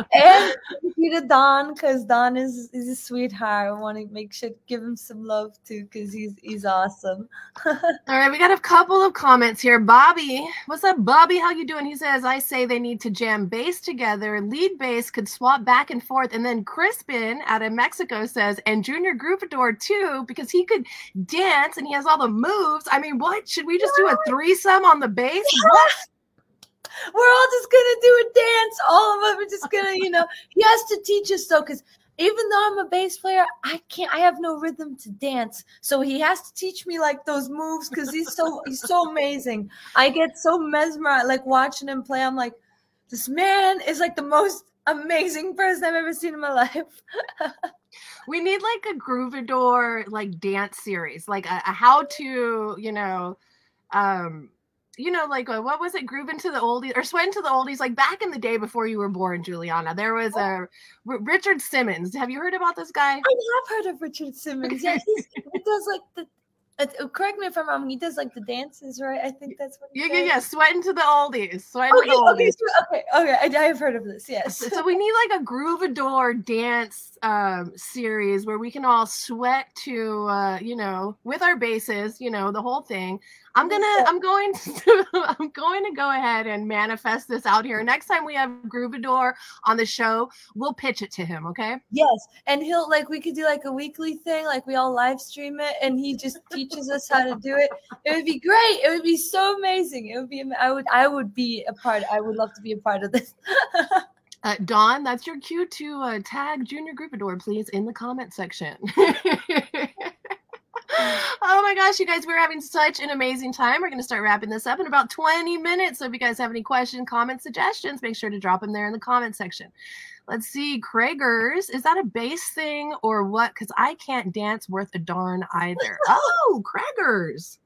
and thank you to Don because Don is is a sweetheart. I want to make sure to give him some love too because he's he's awesome. all right, we got a couple of comments here. Bobby, what's up, Bobby? How you doing? He says, I say they need to jam bass together. Lead bass could swap back and forth. And then Crispin out of Mexico says, and Junior Groovador too, because he could dance and he has all the moves. I mean, what? Should we just do a threesome on the bass? What? We're all just gonna do a dance. All of us are just gonna, you know, he has to teach us though, because even though I'm a bass player, I can't I have no rhythm to dance. So he has to teach me like those moves because he's so he's so amazing. I get so mesmerized like watching him play. I'm like, this man is like the most amazing person I've ever seen in my life. we need like a Groovador like dance series, like a, a how to, you know, um you know, like uh, what was it, groove into the oldies or sweat into the oldies? Like back in the day before you were born, Giuliana, there was a uh, Richard Simmons. Have you heard about this guy? I have heard of Richard Simmons. Yeah, he does like the uh, correct me if I'm wrong. He does like the dances, right? I think that's what. yeah, does. yeah, yeah. Sweat into the oldies. Sweat into the oldies. Okay, okay. I, I have heard of this. Yes. So, so we need like a Groovador dance um, series where we can all sweat to, uh, you know, with our bases, you know, the whole thing. I'm gonna, I'm going to, I'm going to go ahead and manifest this out here. Next time we have Groovador on the show, we'll pitch it to him. Okay. Yes, and he'll like we could do like a weekly thing, like we all live stream it, and he just teaches us how to do it. It would be great. It would be so amazing. It would be. I would. I would be a part. I would love to be a part of this. Uh, Don, that's your cue to uh, tag Junior Groovador, please, in the comment section. oh my gosh, you guys, we're having such an amazing time. We're going to start wrapping this up in about 20 minutes. So if you guys have any questions, comments, suggestions, make sure to drop them there in the comment section. Let's see, Craigers, is that a bass thing or what? Because I can't dance worth a darn either. oh, Craigers.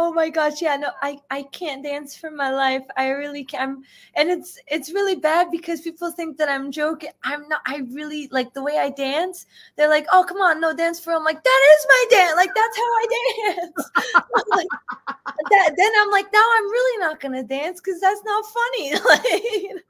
Oh my gosh, yeah, no, I I can't dance for my life. I really can't And it's it's really bad because people think that I'm joking. I'm not. I really like the way I dance. They're like, "Oh, come on, no dance for." I'm like, "That is my dance. Like that's how I dance." like, that, then I'm like, "Now I'm really not gonna dance because that's not funny." like.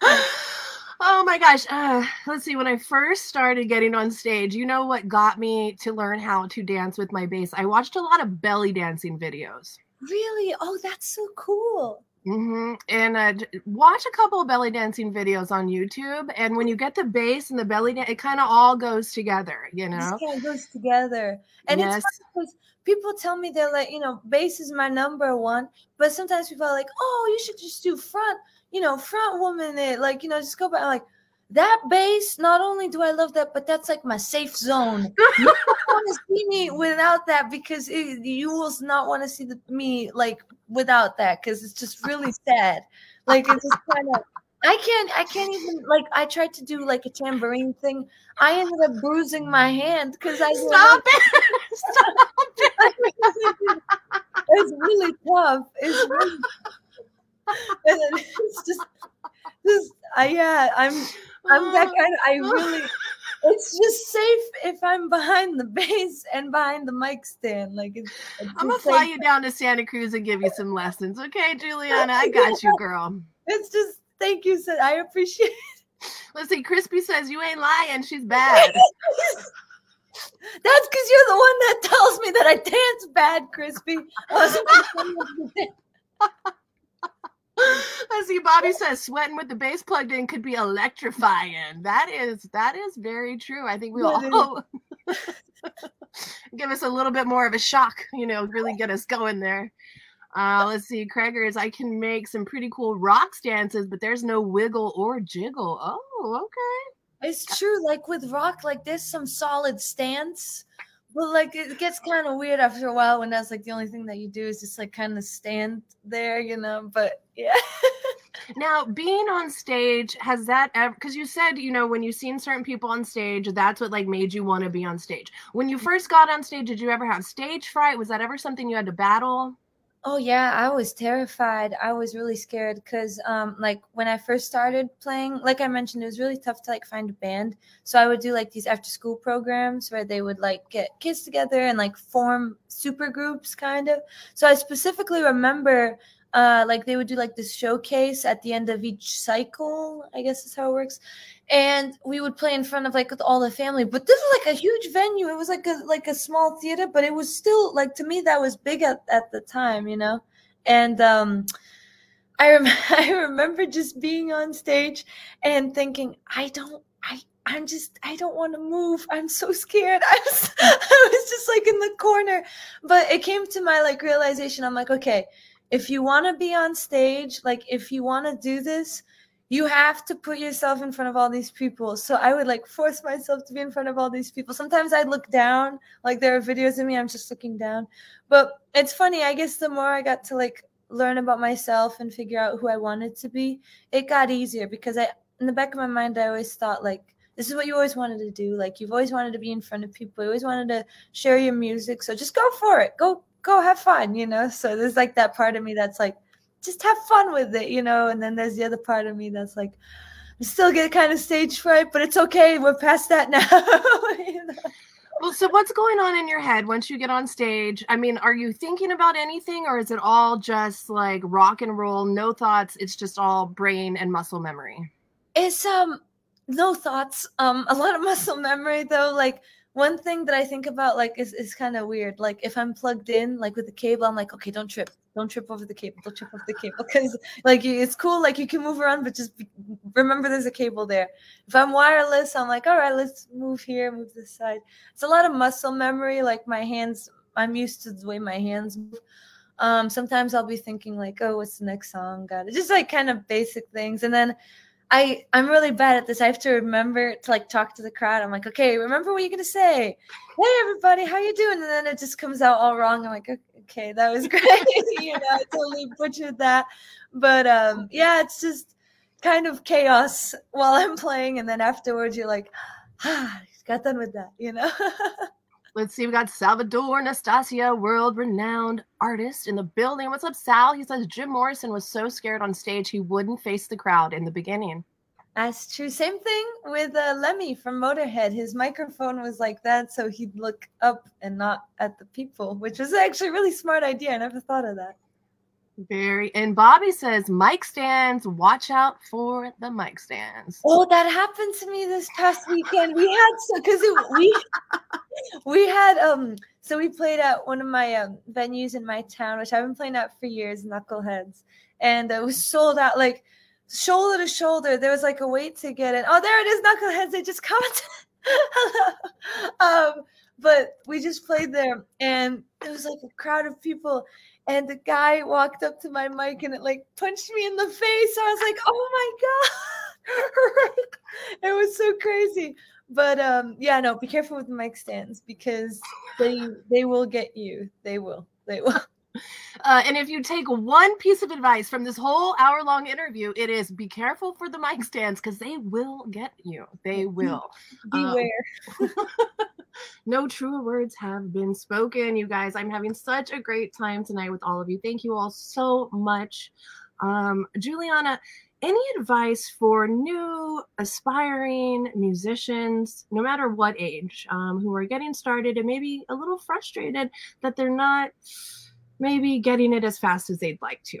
Oh my gosh. Uh, let's see. When I first started getting on stage, you know what got me to learn how to dance with my bass? I watched a lot of belly dancing videos. Really? Oh, that's so cool. hmm And uh, watch a couple of belly dancing videos on YouTube. And when you get the bass and the belly dance, it kind of all goes together, you know? It goes together. And yes. it's because people tell me they're like, you know, bass is my number one. But sometimes people are like, oh, you should just do front you know, front woman it, like, you know, just go back like that bass, not only do I love that, but that's like my safe zone. you don't want to see me without that because it, you will not want to see the, me like without that because it's just really sad. Like it's just kind of I can't I can't even like I tried to do like a tambourine thing. I ended up bruising my hand because I stop it. Stop it. it's really tough. It's really it's just, just I yeah, I'm I'm that oh. kind of I really it's just safe if I'm behind the bass and behind the mic stand. Like it's, it's I'm gonna fly you down to Santa Cruz and give you some lessons. Okay, Giuliana, I got you, girl. It's just thank you, said I appreciate it. Let's see, Crispy says you ain't lying, she's bad. That's because you're the one that tells me that I dance bad, Crispy. I see Bobby says sweating with the bass plugged in could be electrifying. That is that is very true. I think we all give us a little bit more of a shock, you know, really get us going there. Uh, let's see, Craigers, I can make some pretty cool rock stances, but there's no wiggle or jiggle. Oh, okay. It's true. Like with rock, like there's some solid stance well, like it gets kind of weird after a while when that's like the only thing that you do is just like kind of stand there, you know. But yeah. now, being on stage, has that ever, because you said, you know, when you've seen certain people on stage, that's what like made you want to be on stage. When you mm-hmm. first got on stage, did you ever have stage fright? Was that ever something you had to battle? Oh yeah, I was terrified. I was really scared because um like when I first started playing, like I mentioned, it was really tough to like find a band. So I would do like these after school programs where they would like get kids together and like form super groups kind of. So I specifically remember uh like they would do like this showcase at the end of each cycle i guess is how it works and we would play in front of like all the family but this was like a huge venue it was like a like a small theater but it was still like to me that was big at, at the time you know and um i rem- i remember just being on stage and thinking i don't i I'm just, I don't want to move. I'm so scared. I was, I was just like in the corner. But it came to my like realization. I'm like, okay, if you want to be on stage, like if you want to do this, you have to put yourself in front of all these people. So I would like force myself to be in front of all these people. Sometimes I'd look down, like there are videos of me, I'm just looking down. But it's funny, I guess the more I got to like learn about myself and figure out who I wanted to be, it got easier because I, in the back of my mind, I always thought like, this is what you always wanted to do. Like you've always wanted to be in front of people. You always wanted to share your music. So just go for it. Go go have fun, you know? So there's like that part of me that's like, just have fun with it, you know? And then there's the other part of me that's like, I still get kind of stage fright, but it's okay. We're past that now. you know? Well, so what's going on in your head once you get on stage? I mean, are you thinking about anything or is it all just like rock and roll, no thoughts? It's just all brain and muscle memory. It's um no thoughts. Um a lot of muscle memory though. Like one thing that I think about like is, is kind of weird. Like if I'm plugged in like with the cable, I'm like, okay, don't trip, don't trip over the cable, don't trip over the cable, because like it's cool, like you can move around, but just be, remember there's a cable there. If I'm wireless, I'm like, all right, let's move here, move this side. It's a lot of muscle memory. Like my hands, I'm used to the way my hands move. Um, sometimes I'll be thinking like, oh, what's the next song? Got it. Just like kind of basic things, and then I I'm really bad at this. I have to remember to like talk to the crowd. I'm like, okay, remember what you're gonna say. Hey everybody, how you doing? And then it just comes out all wrong. I'm like, okay, that was great. you know, I totally butchered that. But um, yeah, it's just kind of chaos while I'm playing, and then afterwards you're like, ah, got done with that. You know. Let's see. We got Salvador Nastasia, world renowned artist in the building. What's up, Sal? He says Jim Morrison was so scared on stage he wouldn't face the crowd in the beginning. That's true. Same thing with uh, Lemmy from Motorhead. His microphone was like that, so he'd look up and not at the people, which was actually a really smart idea. I never thought of that. Very. And Bobby says mic stands. Watch out for the mic stands. Oh, that happened to me this past weekend. We had so because we we had um so we played at one of my um, venues in my town, which I've been playing at for years, Knuckleheads, and it was sold out like shoulder to shoulder. There was like a wait to get in. Oh, there it is, Knuckleheads. They just commented. um, but we just played there, and it was like a crowd of people. And the guy walked up to my mic and it like punched me in the face. I was like, oh my god, it was so crazy. But um, yeah, no, be careful with the mic stands because they they will get you. They will. They will. Uh, and if you take one piece of advice from this whole hour long interview, it is be careful for the mic stands because they will get you. They will. Beware. Um, no truer words have been spoken, you guys. I'm having such a great time tonight with all of you. Thank you all so much. Um, Giuliana, any advice for new aspiring musicians, no matter what age, um, who are getting started and maybe a little frustrated that they're not maybe getting it as fast as they'd like to?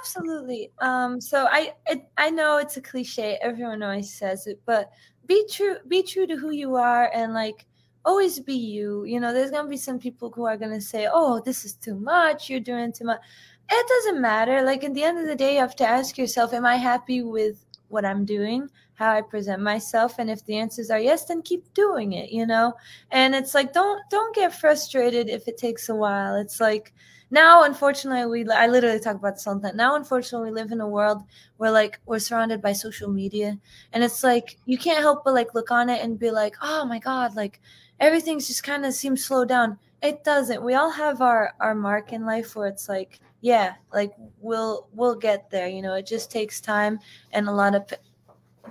Absolutely. Um, so I, I I know it's a cliche. Everyone always says it, but be true. Be true to who you are, and like always be you. You know, there's gonna be some people who are gonna say, "Oh, this is too much. You're doing too much." It doesn't matter. Like at the end of the day, you have to ask yourself, "Am I happy with what I'm doing?" How I present myself and if the answers are yes then keep doing it you know? And it's like don't don't get frustrated if it takes a while. It's like now unfortunately we I literally talk about this all the time. Now unfortunately we live in a world where like we're surrounded by social media and it's like you can't help but like look on it and be like oh my god like everything's just kind of seems slowed down. It doesn't. We all have our our mark in life where it's like yeah like we'll we'll get there you know? It just takes time and a lot of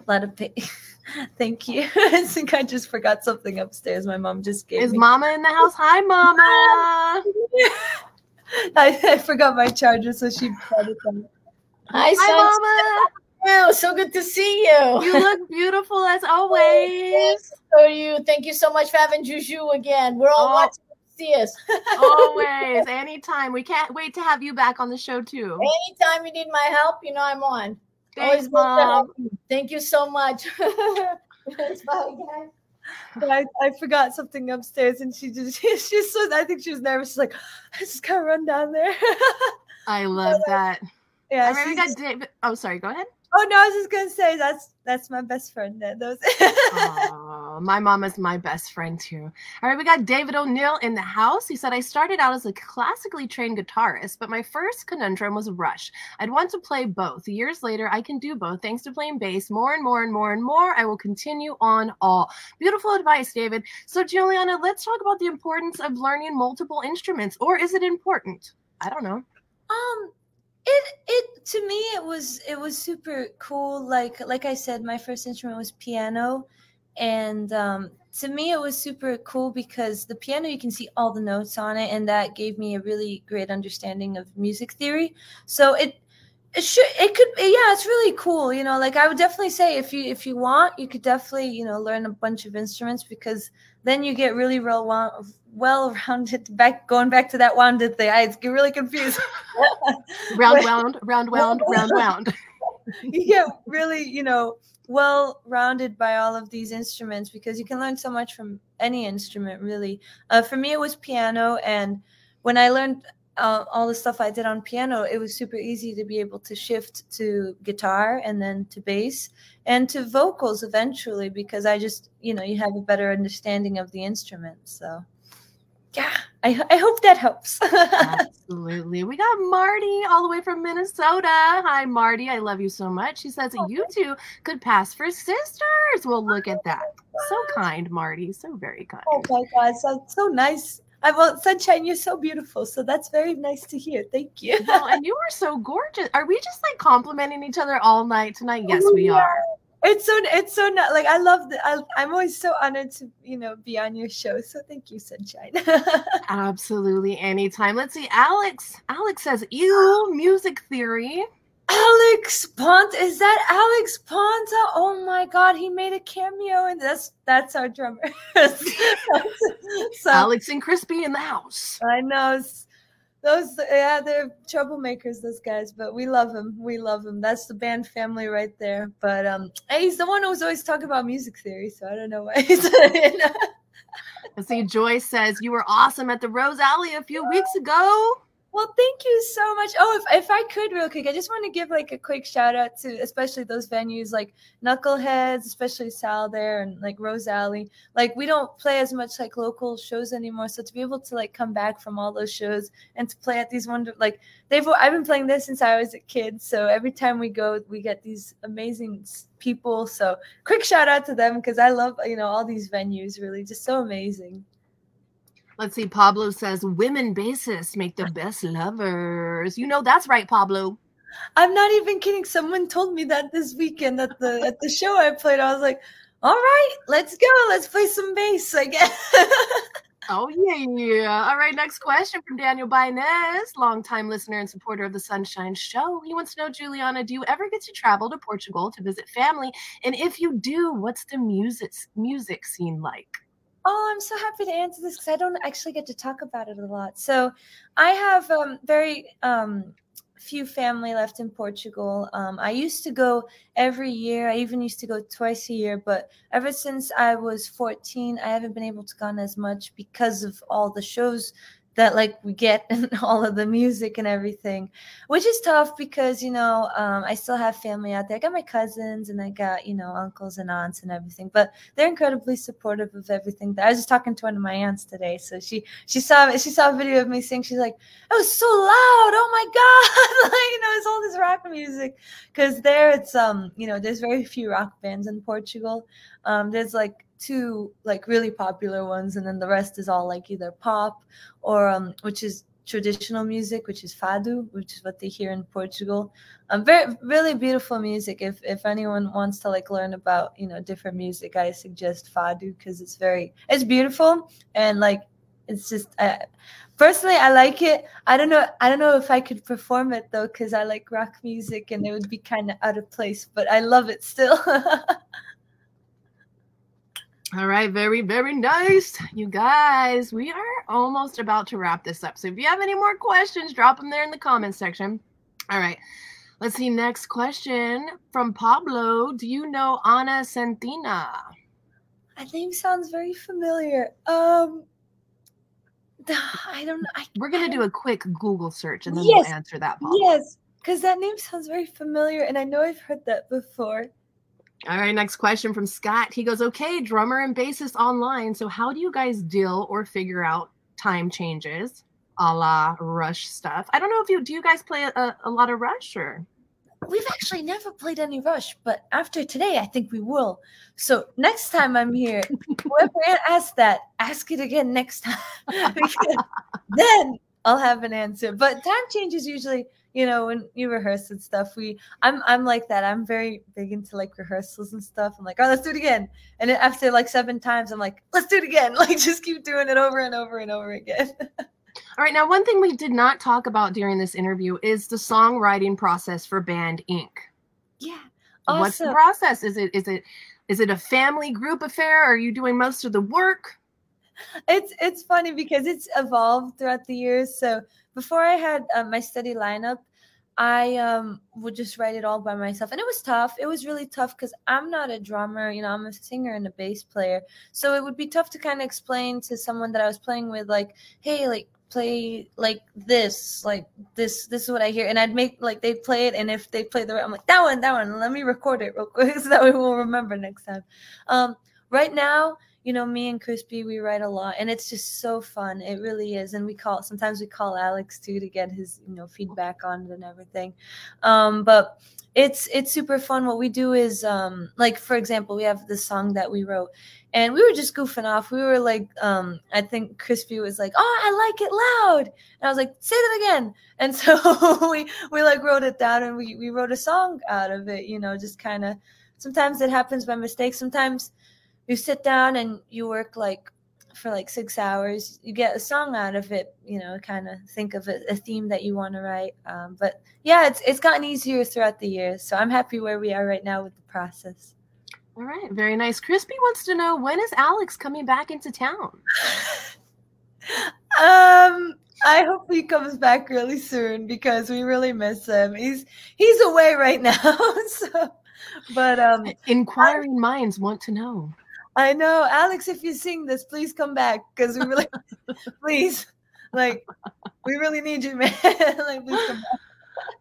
lot of pay. Thank you. I think I just forgot something upstairs. My mom just gave Is me. Mama in the house? Hi, Mama. I, I forgot my charger, so she brought it down. Hi, Hi, Mama. Mama. So good to see you. You look beautiful as oh, always. Yes, so you. Thank you so much for having Juju again. We're all Oh. watching to see us. always, anytime. We can't wait to have you back on the show too. Anytime you need my help, you know I'm on. Thanks, Always Mom. Thank you so much. I, I forgot something upstairs, and she just she, she's so. I think she was nervous. She's like, I just gotta run down there. I love that. yeah. We she's- got David. Oh, sorry. Go ahead. Oh no, I was just gonna say that's that's my best friend. That those. Aw, my mom is my best friend too. All right, we got David O'Neill in the house. He said, I started out as a classically trained guitarist, but my first conundrum was Rush. I'd want to play both. Years later, I can do both thanks to playing bass more and more and more and more. I will continue on all. Beautiful advice, David. So, Giuliana, let's talk about the importance of learning multiple instruments, or is it important? I don't know. Um, it it to me it was it was super cool. Like like I said, my first instrument was piano, and um, to me it was super cool because the piano you can see all the notes on it, and that gave me a really great understanding of music theory. So it. It should. It could. Yeah, it's really cool. You know, like I would definitely say, if you if you want, you could definitely you know learn a bunch of instruments because then you get really real well rounded. Back going back to that wounded thing, I get really confused. Round, wound, round, wound, round, wound. you get really, you know, well rounded by all of these instruments because you can learn so much from any instrument, really. Uh, for me, it was piano. And when I learned uh, all the stuff I did on piano, it was super easy to be able to shift to guitar and then to bass and to vocals eventually because I just, you know, you have a better understanding of the instrument. So, yeah, I, I hope that helps. Absolutely. We got Marty all the way from Minnesota. Hi, Marty. I love you so much. She says that you two could pass for sisters. Well, look at that. So kind, Marty. So very kind. Oh my God, so, so nice. I well, Sunshine, you're so beautiful. So that's very nice to hear. Thank you. Well, and you are so gorgeous. Are we just like complimenting each other all night tonight? Yes, we Yeah. are. it's so it's so not like I love the I, I'm always so honored to you know be on your show. So thank you, Sunshine. Absolutely, anytime. Let's see, Alex. Alex says, "You music theory." Alex Ponta is that Alex Ponta? Oh my God, he made a cameo, and that's that's our drummer. so, Alex and Crispy in the house. I know those yeah they're troublemakers those guys but we love him we love him that's the band family right there but um he's the one who's always talking about music theory so i don't know why he's Let's see joyce says you were awesome at the rose alley a few weeks ago well, thank you so much. Oh, if, if I could, real quick, I just want to give like a quick shout out to especially those venues like Knuckleheads, especially Sal there, and like Rose Alley. Like we don't play as much like local shows anymore, so to be able to like come back from all those shows and to play at these wonder like they've I've been playing this since I was a kid, so every time we go, we get these amazing people. So quick shout out to them because I love you know all these venues. Really, just so amazing. Let's see. Pablo says women bassists make the best lovers. You know that's right, Pablo. I'm not even kidding. Someone told me that this weekend at the at the show I played. I was like, all right, let's go. Let's play some bass, I guess. oh yeah, yeah. All right, next question from Daniel Bainez, longtime listener and supporter of the Sunshine Show. He wants to know, Giuliana, do you ever get to travel to Portugal to visit family? And if you do, what's the music music scene like? Oh, I'm so happy to answer this because I don't actually get to talk about it a lot. So, I have um, very um, few family left in Portugal. Um, I used to go every year. I even used to go twice a year. But ever since I was 14, I haven't been able to go as much because of all the shows that like we get all of the music and everything which is tough because you know um, i still have family out there. I got my cousins and i got you know uncles and aunts and everything but they're incredibly supportive of everything i was just talking to one of my aunts today so she she saw she saw a video of me sing. She's like it was so loud. Oh my god. Like you know it's all this rock music because there it's um you know there's very few rock bands in portugal. Um there's like two like really popular ones and then the rest is all like either pop or um which is traditional music which is fado which is what they hear in portugal. Um very really beautiful music. If if anyone wants to like learn about you know different music i suggest fado because it's very it's beautiful and like it's just uh, personally i like it. I don't know i don't know if i could perform it though because i like rock music and it would be kind of out of place but i love it still All right, very, very nice. You guys, we are almost about to wrap this up. So if you have any more questions, drop them there in the comments section. All right, let's see. Next question from Pablo. Do you know Ana Santina? I think sounds very familiar. Um, I don't know. I, We're gonna do a quick Google search and then yes, we'll answer that. Pablo. Yes, because that name sounds very familiar, and I know I've heard that before. All right, next question from Scott. He goes, Okay, drummer and bassist online. So, how do you guys deal or figure out time changes a la Rush stuff? I don't know if you do you guys play a, a lot of Rush or? We've actually never played any Rush, but after today, I think we will. So, next time I'm here, whoever asked that, ask it again next time. then I'll have an answer. But time changes usually you know when you rehearse and stuff we i'm i'm like that. I'm very big into like rehearsals and stuff. I'm like oh let's do it again. And after like seven times i'm like let's do it again. Like just keep doing it over and over and over again. All right now one thing we did not talk about during this interview is the songwriting process for band inc. Yeah. Awesome. what's the process? Is it is it is it a family group affair? Are you doing most of the work? It's it's funny because it's evolved throughout the years. So before I had uh, my study lineup, I um, would just write it all by myself. And it was tough. It was really tough because I'm not a drummer, you know, I'm a singer and a bass player. So it would be tough to kind of explain to someone that I was playing with, like, hey, like, play like this, like this, this is what I hear. And I'd make like they'd play it. And if they play the right, I'm like, that one, that one, let me record it real quick so that we'll remember next time. Um, right now, you know, me and Crispy, we write a lot and it's just so fun. It really is. And we call sometimes we call Alex too to get his, you know, feedback on it and everything. Um, but it's it's super fun. What we do is um like for example, we have this song that we wrote and we were just goofing off. We were like, um, I think Crispy was like, "Oh, I like it loud," and I was like, "Say that again." And so we we like wrote it down, and we we wrote a song out of it. You know, just kind of sometimes it happens by mistake. Sometimes you sit down and you work like for like six hours. You get a song out of it, you know, kind of think of a, a, theme that you want to write. Um, but yeah, it's it's gotten easier throughout the years. So I'm happy where we are right now with the process. All right, very nice. Crispy wants to know when is Alex coming back into town? um, I hope he comes back really soon because we really miss him. He's he's away right now, so but um inquiring minds want to know. I know, Alex. If you sing this, please come back because we really, please, like, we really need you, man. like, please come back.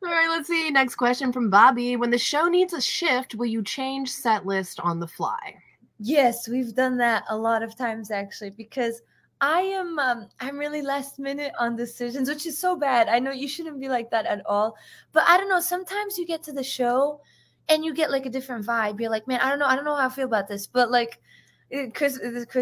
All right, let's see. Next question from Bobby. When the show needs a shift, will you change set list on the fly? Yes, we've done that a lot of times actually because I am um, I'm really last minute on decisions, which is so bad. I know you shouldn't be like that at all, but I don't know. Sometimes you get to the show and you get like a different vibe. You're like, man, I don't know, I don't know how I feel about this, but like Chris,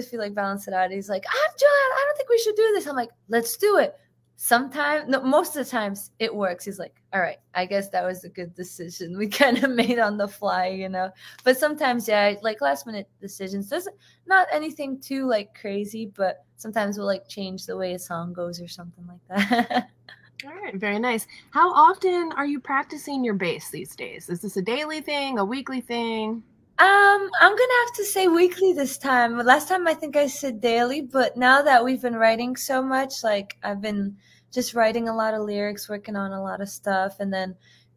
feel like balance it out. He's like, I'm John. I don't think we should do this. I'm like, let's do it. Sometimes, no, most of the times it works. He's like, all right, I guess that was a good decision we kind of made on the fly, you know. But sometimes, yeah, like last minute decisions. Doesn't not anything too like crazy, but sometimes we'll like change the way a song goes or something like that. All right, very nice. How often are you practicing your bass these days? Is this a daily thing, a weekly thing? Um, I'm gonna have to say weekly this time. Last time I think I said daily, but now that we've been writing so much, like I've been just writing a lot of lyrics, working on a lot of stuff, and then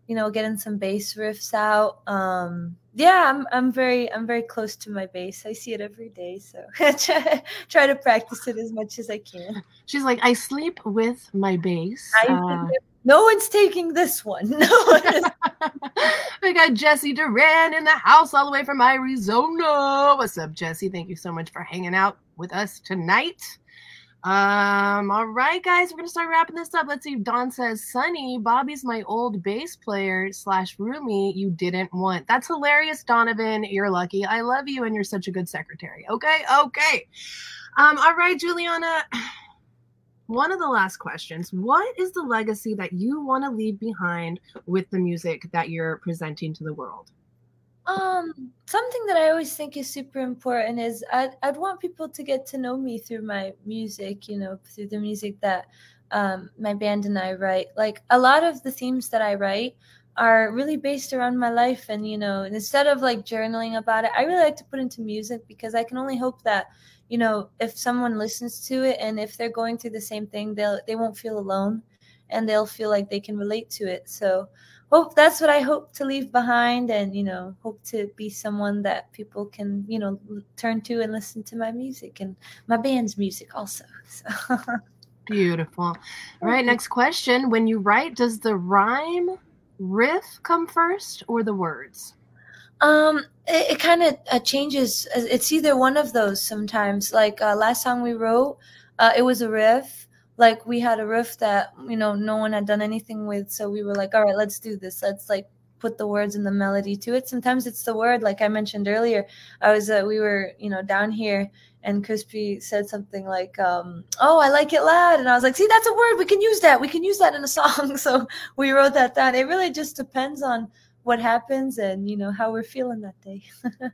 you know getting some bass riffs out. Um, yeah, I'm I'm very I'm very close to my bass. I see it every day, so try, to practice it as much as I can. She's like, I sleep with my bass. I uh, no one's taking this one. No one we got Jesse Duran in the house all the way from Arizona. What's up, Jesse? Thank you so much for hanging out with us tonight. Um, all right, guys, we're gonna start wrapping this up. Let's see. If Don says, Sunny, Bobby's my old bass player slash roomie you didn't want. That's hilarious, Donovan. You're lucky. I love you, and you're such a good secretary. Okay, okay. Um, all right, Giuliana one of the last questions. What is the legacy that you want to leave behind with the music that you're presenting to the world? Um something that i always think is super important is i'd, I'd want people to get to know me through my music you know through the music that um, my band and i write. Like a lot of the themes that i write are really based around my life and you know instead of like journaling about it i really like to put into music because i can only hope that you know if someone listens to it and if they're going through the same thing they'll they won't feel alone and they'll feel like they can relate to it. So hope that's what i hope to leave behind and you know hope to be someone that people can you know turn to and listen to my music and my band's music also so. Beautiful. All right next question. When you write does the rhyme riff come first or the words um, it, it kind of uh, changes. It's either one of those sometimes. Like uh, last song we wrote, uh, it was a riff. Like we had a riff that you know no one had done anything with, so we were like, all right, let's do this. Let's like put the words and the melody to it. Sometimes it's the word, like I mentioned earlier. I was uh, we were you know down here and Crispy said something like, um, "Oh, I like it loud," and I was like, "See, that's a word. We can use that. We can use that in a song." So we wrote that down. It really just depends on what happens and you know how we're feeling that day.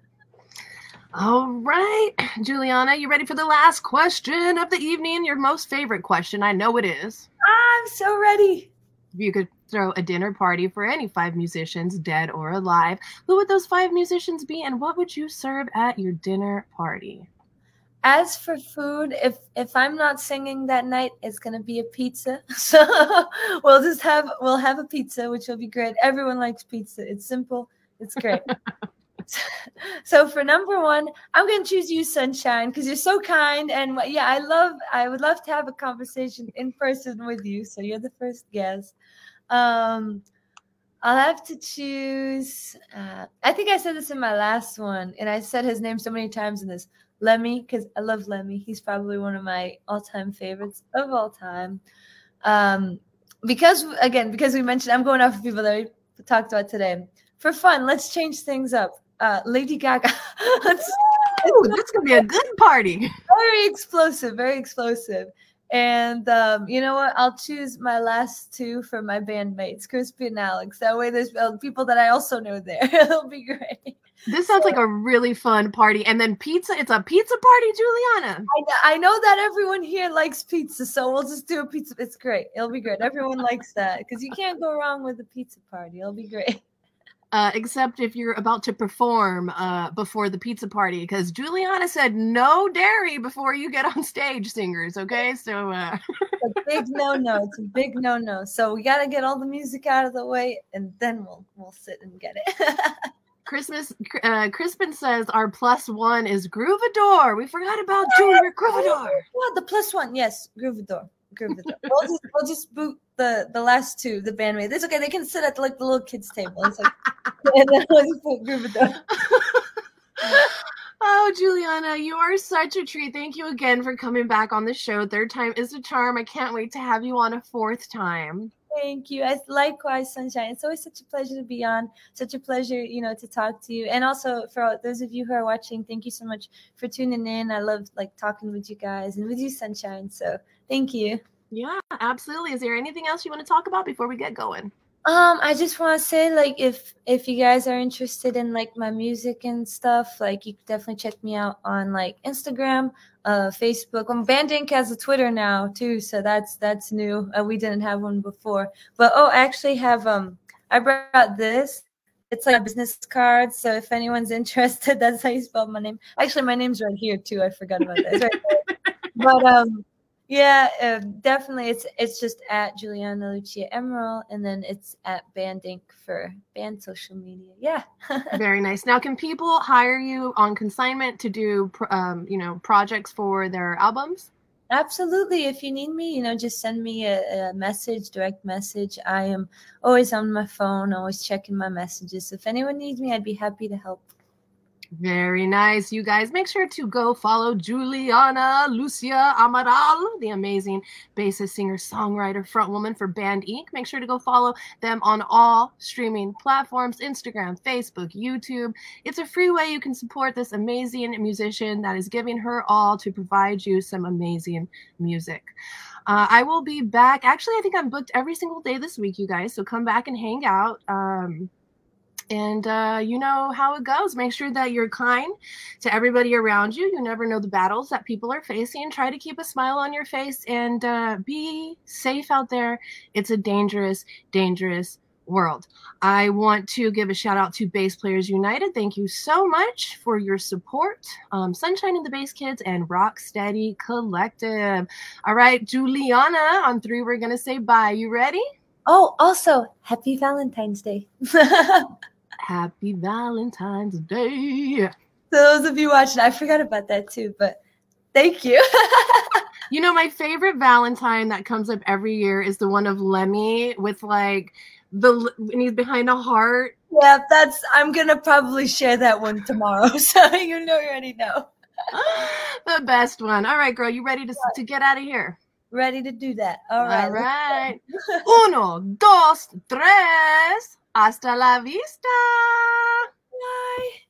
All right, Giuliana, you ready for the last question of the evening? Your most favorite question. I know it is. I'm so ready. You could throw a dinner party for any five musicians, dead or alive. Who would those five musicians be, and what would you serve at your dinner party? As for food, if if I'm not singing that night, it's gonna be a pizza. So we'll just have we'll have a pizza, which will be great. Everyone likes pizza. It's simple. It's great. so for number one, I'm gonna choose you, Sunshine, because you're so kind and yeah, I love. I would love to have a conversation in person with you. So you're the first guest. Um, I'll have to choose. Uh, I think I said this in my last one, and I said his name so many times in this. Lemmy, because I love Lemmy. He's probably one of my all-time favorites of all time. Um, because again, because we mentioned I'm going off of people that we talked about today. For fun, let's change things up. Uh, Lady Gaga. Ooh, this gonna be a good party. Very explosive, very explosive. And um, you know what? I'll choose my last two for my bandmates, Crispy and Alex. That way, there's uh, people that I also know there. It'll be great. This sounds like a really fun party. And then pizza, it's a pizza party, Giuliana. I, I know that everyone here likes pizza, so we'll just do a pizza. It's great. It'll be great. Everyone likes that because you can't go wrong with a pizza party. It'll be great. Uh, except if you're about to perform uh, before the pizza party, because Giuliana said no dairy before you get on stage, singers. Okay, so uh... a big no no. It's a big no no. So we got to get all the music out of the way, and then we'll we'll sit and get it. Christmas, uh, Crispin says our plus one is Groovador. We forgot about Junior Groovador. Yeah, the plus one. Yes, Groovador. Groovador. we'll, just, we'll just boot the the last two, the bandmate. It's okay. They can sit at like the little kids' table. It's like, and then we'll just put Groovador. Oh, Giuliana, you are such a treat. Thank you again for coming back on the show. Third time is a charm. I can't wait to have you on a fourth time. Thank you. As likewise, Sunshine. It's always such a pleasure to be on. Such a pleasure, you know, to talk to you. And also for those of you who are watching, thank you so much for tuning in. I love like talking with you guys and with you, Sunshine. So thank you. Yeah, absolutely. Is there anything else you want to talk about before we get going? Um, I just want to say, like, if if you guys are interested in like my music and stuff, like, you definitely check me out on like Instagram, uh, Facebook. Um, Band Inc has a Twitter now too, so that's that's new. Uh, we didn't have one before, but oh, I actually have um, I brought this. It's like a business card, so if anyone's interested, that's how you spell my name. Actually, my name's right here too. I forgot about that. Right but um, yeah, uh, definitely. It's it's just at Giuliana Lucia Amaral, and then it's at Band Inc for band social media. Yeah. Very nice. Now, can people hire you on consignment to do, um, you know, projects for their albums? Absolutely. If you need me, you know, just send me a, a, message, direct message. I am always on my phone, always checking my messages. If anyone needs me, I'd be happy to help. Very nice. You guys make sure to go follow Giuliana Lucia Amaral, the amazing bassist, singer, songwriter, frontwoman for Band Inc. Make sure to go follow them on all streaming platforms Instagram, Facebook, YouTube. It's a free way you can support this amazing musician that is giving her all to provide you some amazing music. Uh, I will be back. Actually, I think I'm booked every single day this week, you guys. So come back and hang out. Um, and uh, you know how it goes. Make sure that you're kind to everybody around you. You never know the battles that people are facing. Try to keep a smile on your face and uh, be safe out there. It's a dangerous, dangerous world. I want to give a shout out to Bass Players United. Thank you so much for your support. Um, Sunshine and the Bass Kids and Rocksteady Collective. All right, Giuliana, on three, we're going to say bye. You ready? Oh, also, happy Valentine's Day. Happy Valentine's Day. Those of you watching, I forgot about that too, but thank you. you know, my favorite Valentine that comes up every year is the one of Lemmy with like the and he's behind a heart. Yeah, that's I'm gonna probably share that one tomorrow, so you know you already know. the best one. All right, girl, you ready to to get out of here? Ready to do that. All right. All right. Uno, dos, tres. Hasta la vista. Bye.